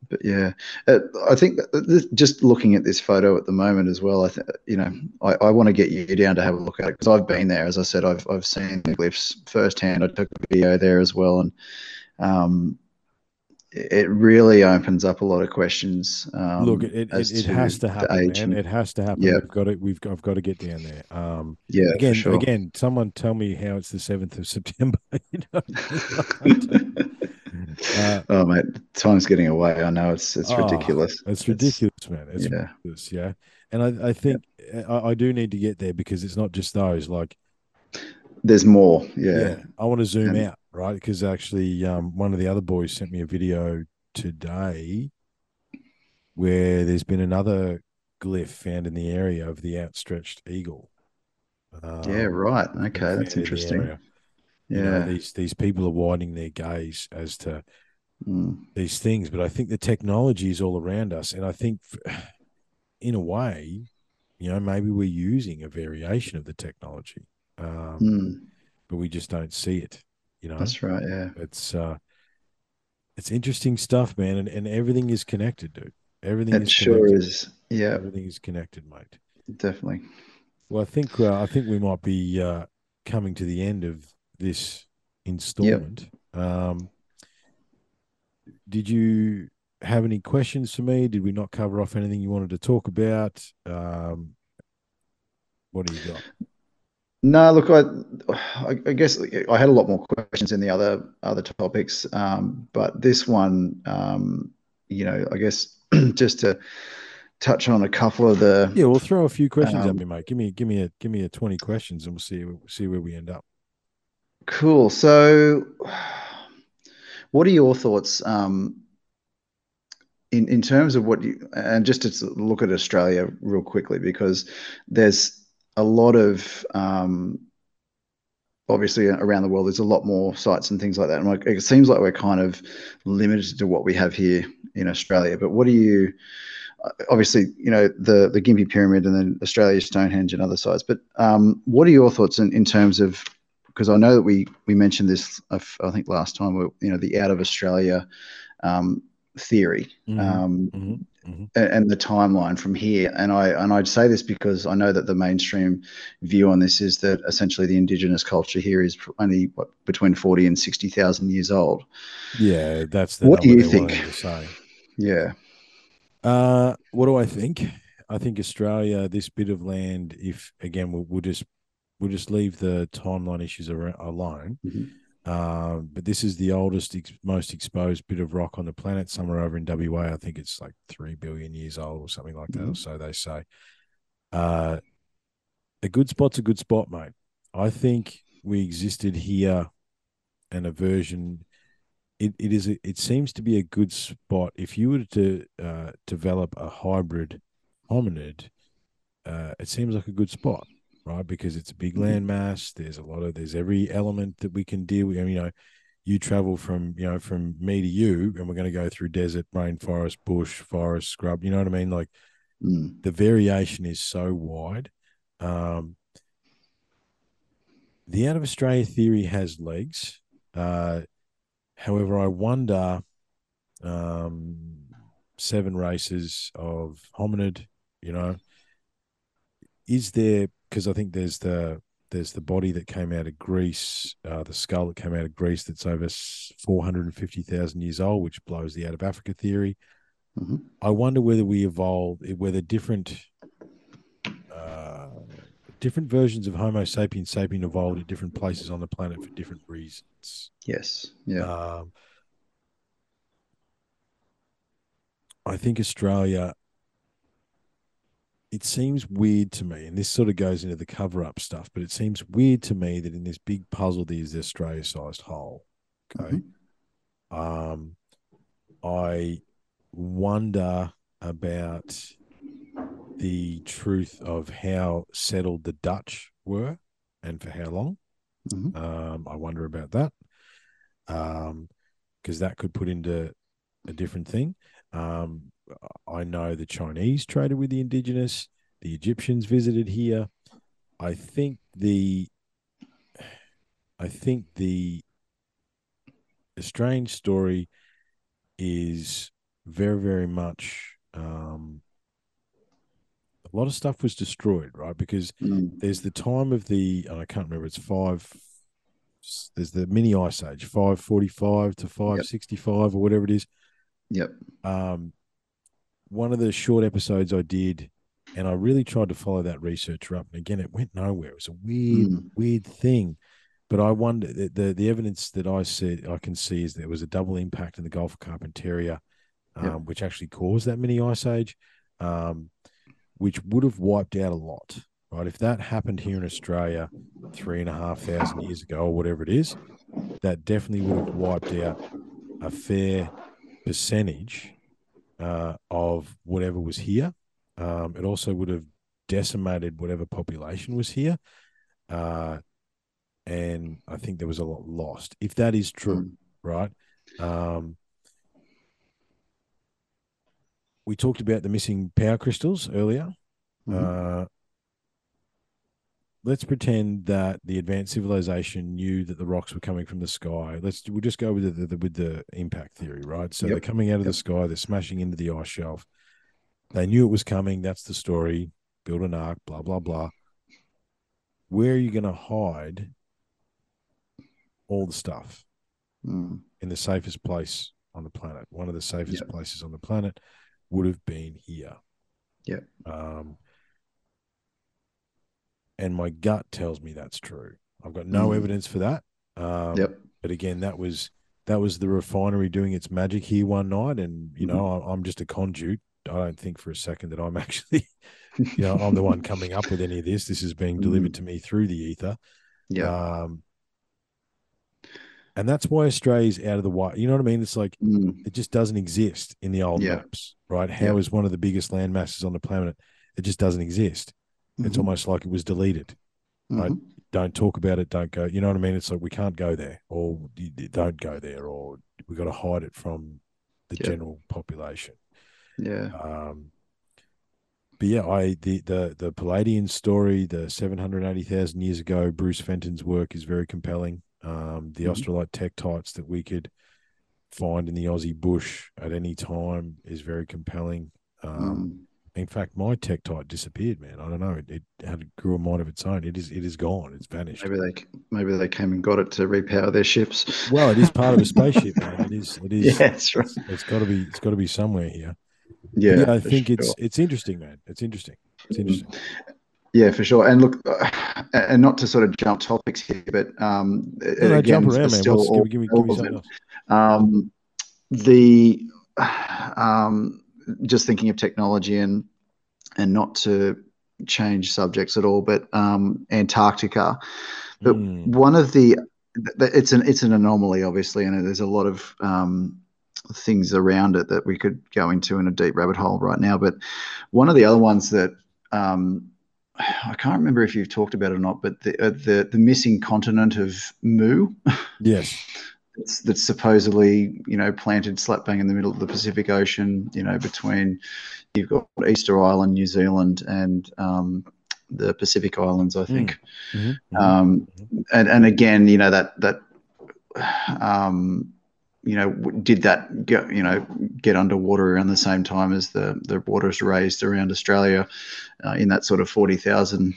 but yeah, uh, I think this, just looking at this photo at the moment as well, I think you know, I, I want to get you down to have a look at it because I've been there. As I said, I've I've seen the glyphs firsthand. I took a video there as well, and um, it really opens up a lot of questions. Um, Look, it it, it, has to happen, man. and- It has to happen. Yeah. We've got to. We've got, I've got to get down there. Um, yeah, again, sure. again, someone tell me how it's the seventh of September. you know, uh, oh mate, time's getting away. I know it's it's Oh, ridiculous. it's ridiculous, man. It's yeah, ridiculous, yeah. And I, I think I, I do need to get there because it's not just those. Like, there's more. yeah, Yeah, I want to zoom And- out, right? Because actually, um, one of the other boys sent me a video today where there's been another glyph found in the area of the outstretched eagle. Um, yeah, right. Okay, that's interesting. area. You know, Yeah, these these people are widening their gaze as to Mm, these things, but I think the technology is all around us, and I think, in a way, you know, maybe we're using a variation of the technology, um, mm, but we just don't see it. You know, that's right. Yeah, it's uh, it's interesting stuff, man, and, and everything is connected, dude. Everything it is sure connected. is. Yeah, Everything is connected, mate. definitely. Well, I think uh, I think we might be uh, coming to the end of this installment. Um, did you have any questions for me? Did we not cover off anything you wanted to talk about? Um, what do you got? No, look, I, I guess I had a lot more questions in the other other topics, um, but this one, um, you know, I guess just to touch on a couple of the Yeah, we'll throw a few questions at Um, me, mate. Give me give me a give me a twenty questions, and we'll see see where we end up. Cool. So, what are your thoughts um, in in terms of what you and just to look at Australia real quickly because there's a lot of um, obviously around the world there's a lot more sites and things like that and like, it seems like we're kind of limited to what we have here in Australia. But what do you obviously you know the the Gympie Pyramid and then Australia Stonehenge and other sites. But um, what are your thoughts in, in terms of because I know that we we mentioned this i think last time you know the out of Australia um, theory Mhm, um, mhm, mhm. and, the timeline from here and I and I'd say this because I know that the mainstream view on this is that essentially the indigenous culture here is only what between 40 and 60,000 years old Yeah, that's the What do you think? to say. yeah Uh, what do I think? I think Australia, this bit of land, if again we'll, we'll just we'll just leave the timeline issues alone. Mhm. Um, but this is the oldest, ex- most exposed bit of rock on the planet, somewhere over in WA. I think it's like three billion years old or something like that, or Mhm. so they say. Uh, a good spot's a good spot, mate. I think we existed here, and a version. It, it is a, it seems to be a good spot if you were to uh, develop a hybrid hominid. Uh, it seems like a good spot, right? Because it's a big Mhm. land mass. There's a lot of there's every element that we can deal with. I mean, you know, you travel from you know from me to you, and we're going to go through desert, rainforest, bush, forest, scrub. You know what I mean? Like Mm. the variation is so wide. Um, the out of Australia theory has legs. Uh, however, I wonder um, seven races of hominid, you know, is there, because I think there's the, the there's the body that came out of Greece, uh, the skull that came out of Greece that's over 450,000 years old, which blows the out of Africa theory. Mhm. I wonder whether we evolved, whether different uh, different versions of Homo sapiens sapien evolved at different places on the planet for different reasons. Yes. Yeah. Um, I think Australia. It seems weird to me, and this sort of goes into the cover-up stuff, but it seems weird to me that in this big puzzle there is the Australia-sized hole. Okay, um, I wonder about the truth of how settled the Dutch were and for how long. Mhm. Um, I wonder about that because that could put into a different thing. Um, I know the Chinese traded with the indigenous, the Egyptians visited here. I think the I think the the strange story is very, very much um, a lot of stuff was destroyed, right? Because Mm. there's the time of the and I can't remember it's five there's the mini ice age 545 to 565 or whatever it is Yep. um one of the short episodes I did and I really tried to follow that researcher up and again it went nowhere it was a weird Mm. weird thing but I wonder the, the the evidence that I see I can see is there was a double impact in the Gulf of Carpentaria um, Yeah. which actually caused that mini ice age um, which would have wiped out a lot right if that happened here in Australia three and a half thousand years ago or whatever it is that definitely would have wiped out a fair percentage uh, of whatever was here um, it also would have decimated whatever population was here uh, and I think there was a lot lost. If that is true, Mm. right? Um, we talked about the missing power crystals earlier. Mhm. Uh, let's pretend that the advanced civilization knew that the rocks were coming from the sky. Let's we'll just go with the, the with the impact theory, right? So they're coming out of the sky, they're smashing into the ice shelf. They knew it was coming. That's the story. Build an ark, blah blah blah. Where are you going to hide all the stuff? Mm. in the safest place on the planet. One of the safest Yep. places on the planet would have been here. Yep. Um, and my gut tells me that's true. I've got no Mm. evidence for that. Um, Yep. But again, that was that was the refinery doing its magic here one night, and you know Mm-hmm. I- I'm just a conduit. I don't think for a second that I'm actually, you know, I'm the one coming up with any of this. This is being delivered Mm. to me through the ether. Yeah. Um, and that's why Australia's out of the way. You know what I mean? It's like Mm. it just doesn't exist in the old Yeah. maps, right? How is Yeah. one of the biggest land masses on the planet? It just doesn't exist. It's Mhm. almost like it was deleted. right? Mhm. Don't talk about it. Don't go. You know what I mean? It's like we can't go there, or don't go there, or we got to hide it from the Yeah. general population. Yeah. Um, but yeah, I the the the Palladian story, the seven hundred eighty thousand years ago, Bruce Fenton's work is very compelling. Um, the Mhm. Australite tektites that we could find in the Aussie bush at any time is very compelling. Um, Mm. In fact, my tektite disappeared, man. I don't know. It, it had grew a mind of its own. It is it is gone. It's vanished. Maybe they maybe they came and got it to repower their ships. Well, it is part of a spaceship, man. It is. It is. yeah, that's right. It's got to be. It's got to be somewhere here. Yeah, yeah, I think it's sure. it's interesting, man. It's interesting. It's interesting. Yeah, for sure. And look, and not to sort of jump topics here, but um, No, no, again, jump around, man. still What's, give, me- give me give me something else. um, the um, just thinking of technology and and not to change subjects at all, but um, Antarctica. But Mm, one of the th- th- it's an it's an anomaly, obviously, and there's a lot of um, things around it that we could go into in a deep rabbit hole right now. But one of the other ones that um, I can't remember if you've talked about it or not, but the uh, the, the missing continent of Mu. yes. that's, that's supposedly you know planted slap bang in the middle of the Pacific Ocean. You know between you've got Easter Island, New Zealand, and um, the Pacific Islands, I think. Mhm, mhm. Um, and and again, you know that that um, you know did that get you know get underwater around the same time as the the waters raised around Australia uh, in that sort of forty thousand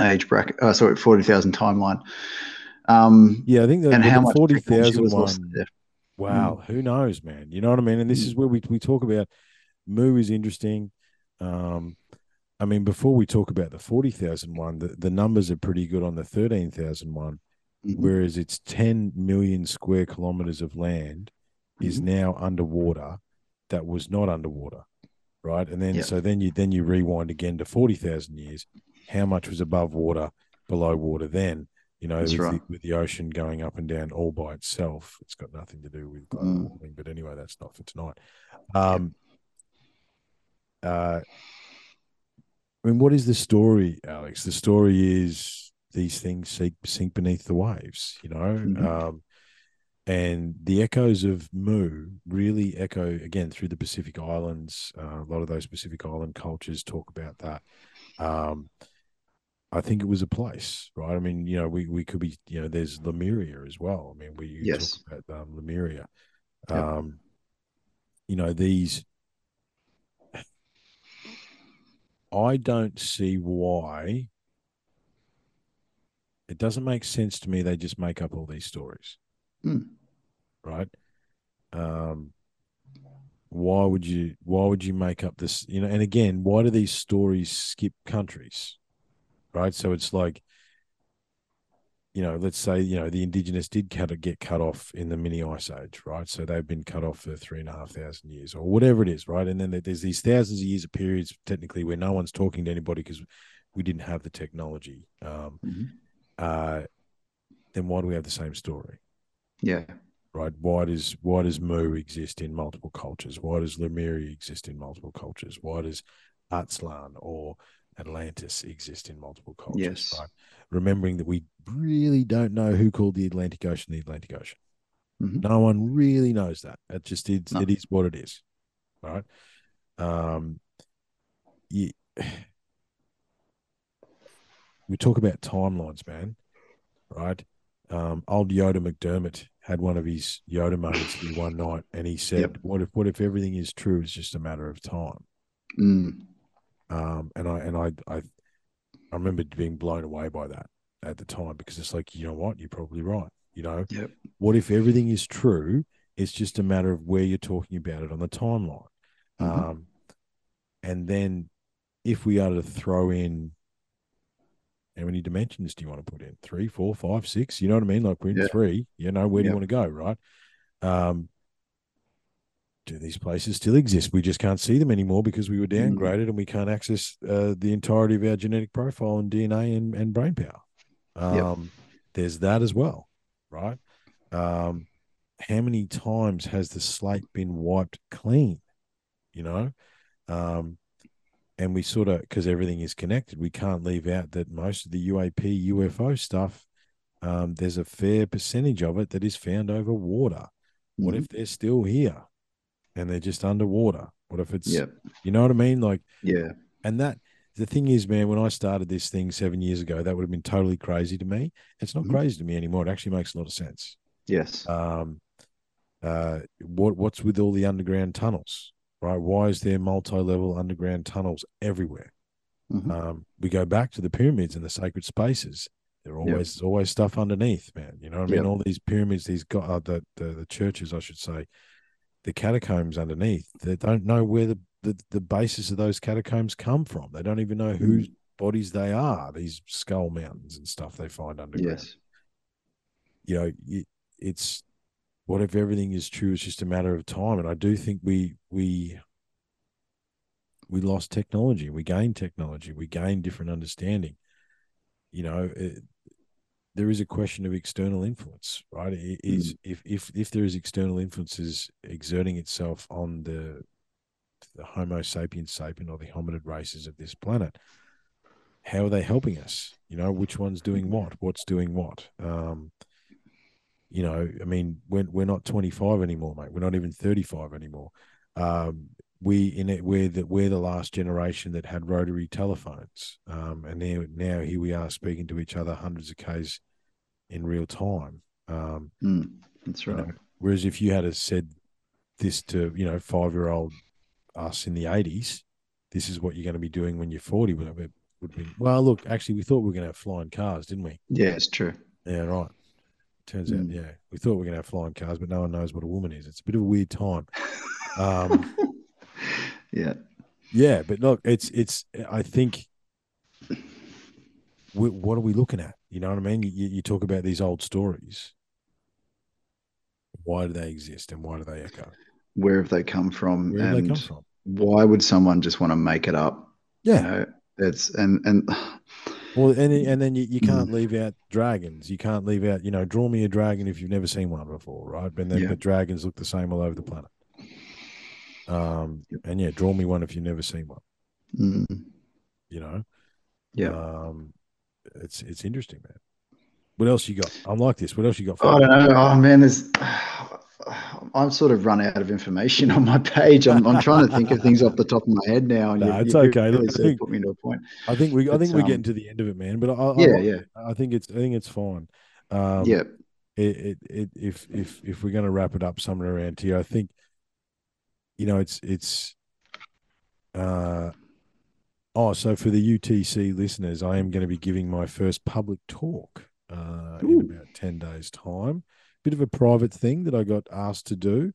age bracket. Oh, sorry, forty thousand timeline. Um, Yeah, I think the, and the how much forty thousand one. Wow, who knows, man? You know what I mean? And this Mm. is where we we talk about Mu is interesting. Um, I mean, before we talk about the forty thousand one, the, the numbers are pretty good on the thirteen thousand one. Mhm. Whereas it's ten million square kilometers of land is Mhm. now underwater that was not underwater, right? And then Yep. so then you then you rewind again to forty thousand years. How much was above water, below water then? You know, with, right. the, with the ocean going up and down all by itself. It's got nothing to do with global Mm. warming. But anyway, that's not for tonight. Um, uh, I mean, what is the story, Alex? The story is these things sink, sink beneath the waves, you know? Mhm. Um, and the echoes of Mu really echo again through the Pacific Islands. Uh, a lot of those Pacific Island cultures talk about that. Um, I think it was a place, right? I mean, you know, we, we could be, you know, there's Lemuria as well. I mean, we you Yes. talk about um, Lemuria. Yep. Um, you know, these. I don't see why. It doesn't make sense to me. They just make up all these stories, Mm. right? Um, why would you? Why would you make up this? You know, and again, why do these stories skip countries, right? So it's like, you know, let's say you know the indigenous did cut get cut off in the mini ice age, right? So they've been cut off for three and a half thousand years or whatever it is, right? And then there's these thousands of years of periods technically where no one's talking to anybody because we didn't have the technology. Um, Mhm. uh, then why do we have the same story? Yeah. right? Why does why does Mu exist in multiple cultures? Why does Lemuria exist in multiple cultures? Why does Aztlan or Atlantis exist in multiple cultures? Yes. Right. Remembering that we really don't know who called the Atlantic Ocean the Atlantic Ocean. Mhm. No one really knows that. It just is No. it is what it is. Right. Um you, we talk about timelines, man. Right. Um, old Yoda McDermott had one of his Yoda moments here one night, and he said, Yep. "What if what if everything is true? It's just a matter of time." Mm. Um, and I and I I I remember being blown away by that at the time because it's like, you know what, you're probably right. You know, Yep. what if everything is true? It's just a matter of where you're talking about it on the timeline. Mhm. Um, and then if we are to throw in how many dimensions do you want to put in? Three, four, five, six? You know what I mean? Like we're in Yeah. three. You know, where do you want to go, right? Um, do these places still exist? We just can't see them anymore because we were Mm. downgraded and we can't access uh, the entirety of our genetic profile and DNA and, and brain power. Um, There's that as well, right? Um, how many times has the slate been wiped clean? You know, um, and we sort of because everything is connected, we can't leave out that most of the UAP UFO stuff. Um, there's a fair percentage of it that is found over water. What Mhm. if they're still here and they're just underwater? What if it's Yep. you know what I mean? Like, Yeah. and that the thing is, man, when I started this thing seven years ago, that would have been totally crazy to me. It's not Mhm. crazy to me anymore. It actually makes a lot of sense. Yes. Um, uh, what what's with all the underground tunnels, right? Why is there multi-level underground tunnels everywhere? Mhm. Um, we go back to the pyramids and the sacred spaces. There always there's always stuff underneath, man. You know what I mean? Yep. All these pyramids, these got uh, the, the the churches, I should say, the catacombs underneath. They don't know where the the, the basis of those catacombs come from. They don't even know whose mm. bodies they are. These skull mountains and stuff they find underground yes. you know, it, it's what if everything is true? It's just a matter of time. And I do think we we we lost technology. We gained technology. We gained different understanding. You know, it, there is a question of external influence, right? It is if if if there is external influences exerting itself on the the Homo sapiens sapien or the hominid races of this planet, how are they helping us? You know, which one's doing what? What's doing what? Um, you know, I mean, we're, we're not 25 anymore, mate. We're not even 35 anymore. Um, we in it we're the we're the last generation that had rotary telephones, um, and now now here we are speaking to each other hundreds of k's in real time. Um, Mm. That's you right. know, whereas if you had have said this to you know five year old us in the 80s, this is what you're going to be doing when you're 40. We, we would be. Well, look, actually, we thought we were going to have flying cars, didn't we? Yeah, it's true. Yeah, right. Turns out, Mm. yeah, we thought we were going to have flying cars, but no one knows what a woman is. It's a bit of a weird time. Um, Yeah. yeah, but look, it's it's. I think. We, what are we looking at? You know what I mean? You, you talk about these old stories. Why do they exist, and why do they echo? Where have they come from? Where and they come from? why would someone just want to make it up? Yeah. You know, it's and and Well, and and then you, you Mm. can't leave out dragons. You can't leave out, you know, draw me a dragon if you've never seen one before, right? But then Yeah. but dragons look the same all over the planet. Um, and yeah, draw me one if you've never seen one. mm, You know, yeah. um, it's it's interesting, man. What else you got? I'm like this. What else you got? For I don't know. Oh man, there's. I'm sort of run out of information on my page. I'm, I'm trying to think of things off the top of my head now. And Nah, you, it's you okay. Really I think- put me to a point. I think we I think It's, we're um, getting to the end of it, man. But I, I, Yeah, I, yeah. I think it's I think it's fine. Um, yeah, it, it, it if if if we're going to wrap it up somewhere around here, I think you know it's it's uh oh so for the UTC listeners, I am going to be giving my first public talk uh in about 10 days time. Bit of a private thing that I got asked to do,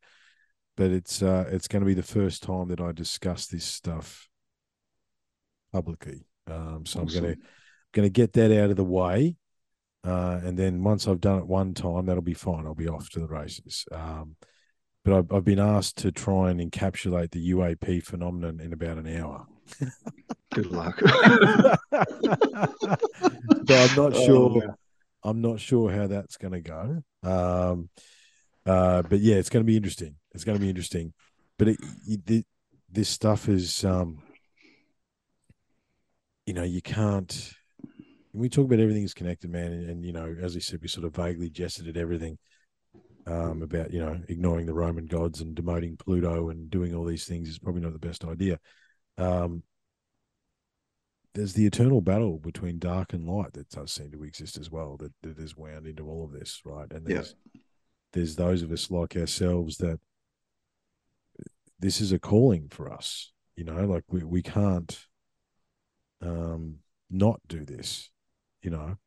but it's uh it's going to be the first time that I discuss this stuff publicly. Um so I'm going to Awesome. going to get that out of the way. Uh, and then once I've done it one time, that'll be fine. I'll be off to the races. Um, but I've, I've been asked to try and encapsulate the UAP phenomenon in about an hour. good luck. so I'm not Oh, sure. man. I'm not sure how that's going to go. Um, uh, but yeah, it's going to be interesting. It's going to be interesting. But it, it, this stuff is, um, you know, you can't. We talk about everything is connected, man, and, and you know, as I said, we sort of vaguely jested at everything um, about you know ignoring the Roman gods and demoting Pluto and doing all these things is probably not the best idea. Um, there's the eternal battle between dark and light that does seem to exist as well that, that is wound into all of this right and Yeah. there's there's those of us like ourselves that this is a calling for us you know like we, we can't um not do this you know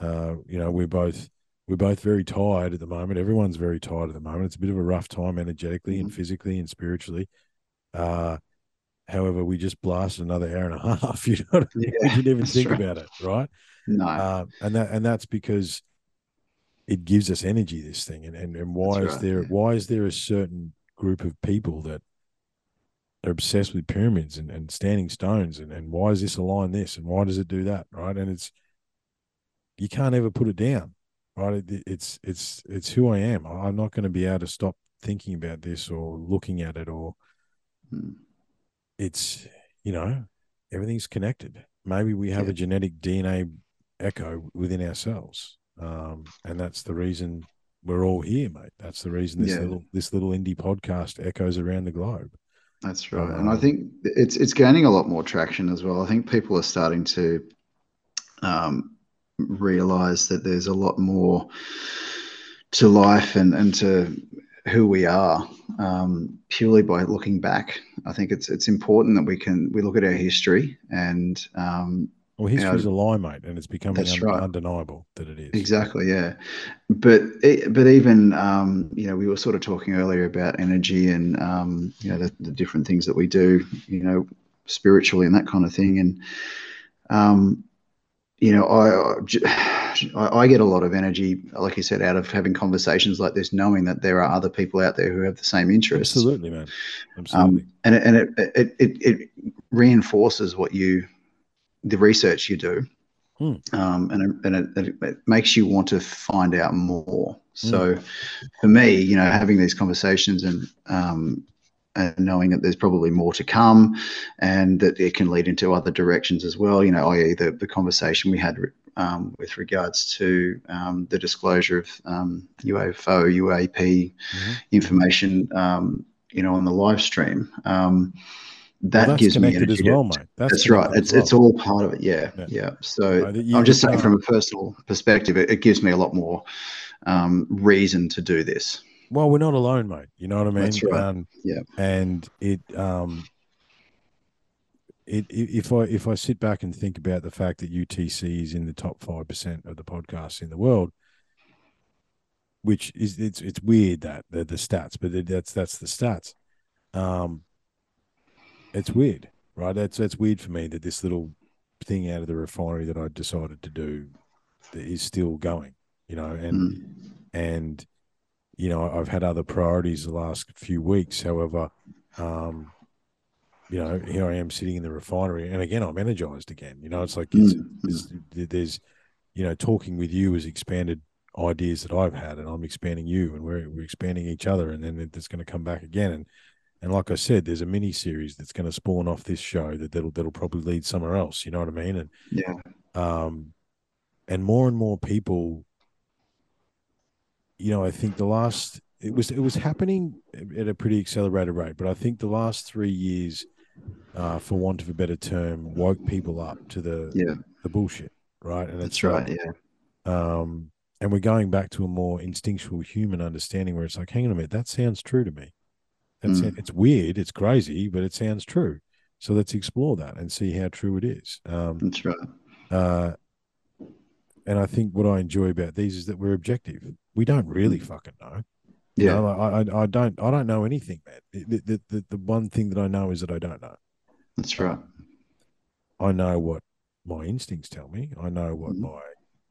uh you know we're both we're both very tired at the moment. Everyone's very tired at the moment. It's a bit of a rough time energetically and physically and spiritually. Uh however we just blasted another hour and a half you know what I mean? we Yeah, didn't even think right. about it right? No, uh, and that and that's because it gives us energy this thing. And and, and why That's is right, there yeah. why is there a certain group of people that are obsessed with pyramids and, and standing stones? And, and why does this align this? And why does it do that right? And it's you can't ever put it down right it, it's it's it's who i am i'm not going to be able to stop thinking about this or looking at it or Mm. it's you know everything's connected maybe we have Yeah. a genetic dna echo within ourselves um and that's the reason we're all here mate that's the reason this Yeah. little this little indie podcast echoes around the globe That's right. And I Um, think it's it's gaining a lot more traction as well. I think people are starting to um, realize that there's a lot more to life and, and to who we are um, purely by looking back. I think it's it's important that we can we look at our history and um, well history's a lie mate and it's becoming un- right. undeniable that it is Exactly, yeah. But it, but even um, you know we were sort of talking earlier about energy and um, you know the, the different things that we do, you know, spiritually and that kind of thing. And um, you know, I, I I get a lot of energy, like you said, out of having conversations like this, knowing that there are other people out there who have the same interests. absolutely man absolutely Um, and it, and it, it, it, it reinforces what you, the research you do, Hmm. um, and, it, and it, it, makes you want to find out more. So, for me, you know, having these conversations and um, and knowing that there's probably more to come, and that it can lead into other directions as well. You know, i.e., the the conversation we had. Um, with regards to um, the disclosure of um, UFO, UAP Mhm. information, um, you know, on the live stream. Um, that well, gives me energy. to- well that's, that's right. It's well. it's all part of it. Yeah, Yeah. yeah. So Right, I'm just saying, from a personal perspective, it, it gives me a lot more um, reason to do this. Well we're not alone mate you know what i mean That's right. um, Yeah. and it um it, if I if I sit back and think about the fact that UTC is in the top five percent of the podcasts in the world, which is it's it's weird that the, the stats, but that's that's the stats. Um, it's weird, right? That's that's weird for me that this little thing out of the refinery that I decided to do is still going, you know, and Mm. and you know I've had other priorities the last few weeks. However, um, you know, here I am sitting in the refinery, and again I'm energized again. You know, it's like it's, Mm. it's, there's, you know, talking with you has expanded ideas that I've had, and I'm expanding you, and we're we're expanding each other, and then it's going to come back again, and and like I said, there's a mini series that's going to spawn off this show that that'll that'll probably lead somewhere else. You know what I mean? And Yeah. um, and more and more people, you know, I think the last it was it was happening at a pretty accelerated rate, but I think the last three years, uh, for want of a better term, woke people up to the Yeah. the bullshit, right? And That's it's like, right. Yeah. um, and we're going back to a more instinctual human understanding where it's like, hang on a minute, that sounds true to me. That's Mm. it's weird, it's crazy, but it sounds true. So let's explore that and see how true it is. Um, That's right. uh, and I think what I enjoy about these is that we're objective. We don't really fucking know. You Yeah. know, like, I, I I don't I don't know anything, man. The, the the the one thing that I know is that I don't know. That's right. I know what my instincts tell me. I know what Mhm. my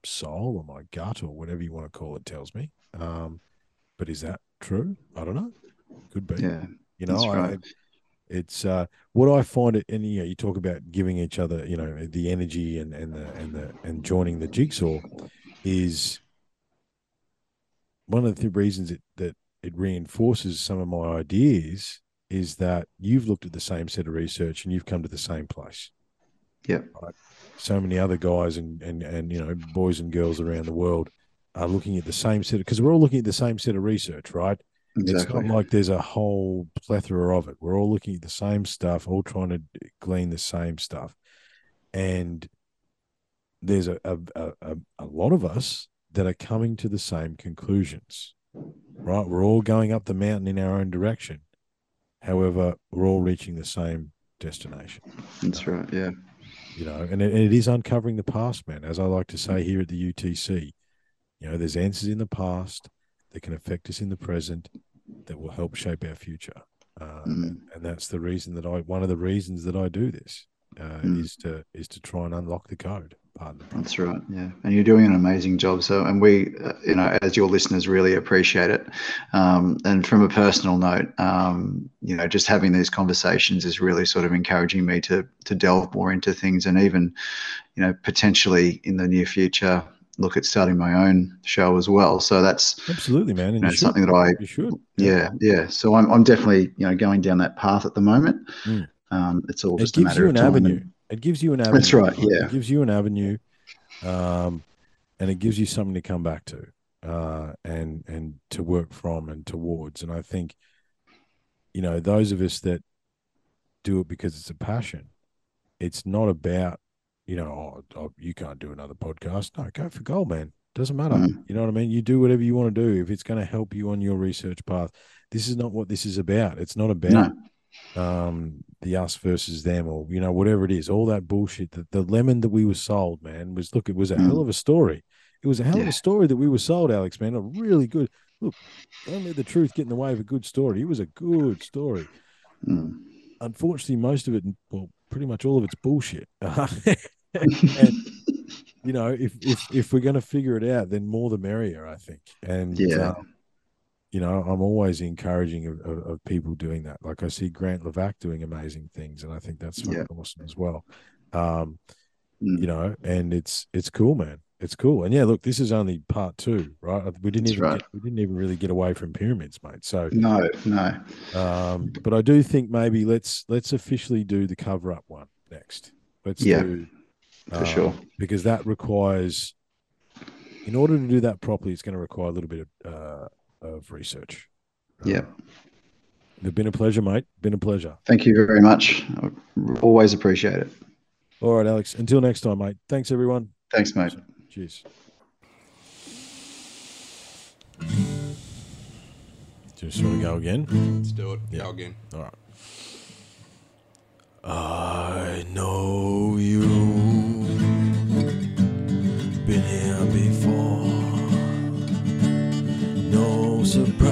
soul or my gut or whatever you want to call it tells me. Um, but is that true? I don't know. Could be. Yeah. You know, That's I, it's uh, what I find it, and you know, you talk about giving each other, you know, the energy and and the and the and joining the jigsaw is one of the reasons it, that it reinforces some of my ideas is that you've looked at the same set of research and you've come to the same place. Yep. Right? So many other guys and and and you know boys and girls around the world are looking at the same set because we're all looking at the same set of research, right? Exactly. It's not like there's a whole plethora of it. We're all looking at the same stuff, all trying to glean the same stuff. And there's a, a, a- a lot of us that are coming to the same conclusions, right? We're all going up the mountain in our own direction. However, we're all reaching the same destination, That's right. Yeah. you know, and it, it is uncovering the past, man. As I like to say here at the UTC, you know, there's answers in the past that can affect us in the present that will help shape our future. Uh, Mm. and that's the reason that I, one of the reasons that I do this uh, Mm. is to, is to try and unlock the code. Pardon the pun. That's right. Yeah, and you're doing an amazing job. So, and we, uh, you know, as your listeners, really appreciate it. Um, and from a personal note, um, you know, just having these conversations is really sort of encouraging me to to delve more into things, and even, you know, potentially in the near future, look at starting my own show as well. So that's Absolutely, man. And you know, something that I You should. yeah, yeah. So I'm, I'm definitely, you know, going down that path at the moment. Mm. Um, it's all It just a gives matter you of an time. avenue. and- It gives you an avenue. That's right, yeah. It gives you an avenue, um, and it gives you something to come back to, uh, and and to work from and towards. And I think, you know, those of us that do it because it's a passion, it's not about, you know, oh, oh, you can't do another podcast. No, go for gold, man. Doesn't matter. Mm. You know what I mean? You do whatever you want to do if it's going to help you on your research path. This is not what this is about. It's not about No, um the us versus them or you know whatever it is all that bullshit that the lemon that we were sold man was look it was a Mm. hell of a story it was a hell of a story that we were sold alex man a really good look don't let the truth get in the way of a good story it was a good story Mm. unfortunately most of it well pretty much all of it's bullshit and you know if if if we're going to figure it out then more the merrier i think and Yeah. um, you know, I'm always encouraging of, of, people doing that. Like I see Grant Levac doing amazing things, and I think that's Yeah. awesome as well. Um, Mm. you know, and it's it's cool, man. It's cool. And yeah, look, this is only part two, right? We didn't That's even right. get, we didn't even really get away from pyramids, mate. So, no, no. um, but I do think maybe let's let's officially do the cover up one next. Let's Yeah, do For um, sure. because that requires, in order to do that properly, it's going to require a little bit of uh, of research. Yeah. It's been a pleasure, mate. Been a pleasure. Thank you very much. I always appreciate it. All right, Alex. Until next time, mate. Thanks, everyone. Thanks, mate. Cheers. Just want to go again? Let's do it. Yeah. Go again. All right. I know you. surprises.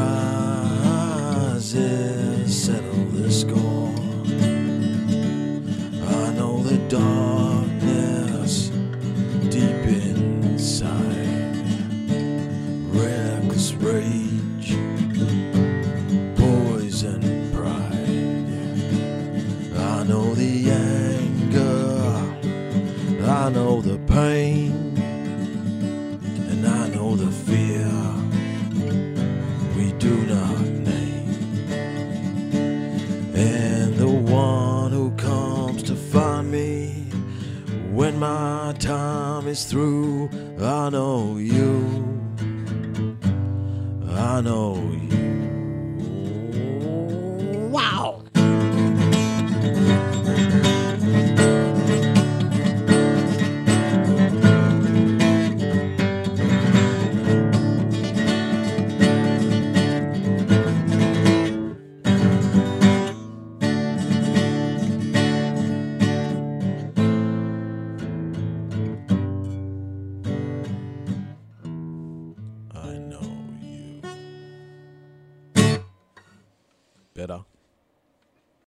my time is through, I know you. I know you.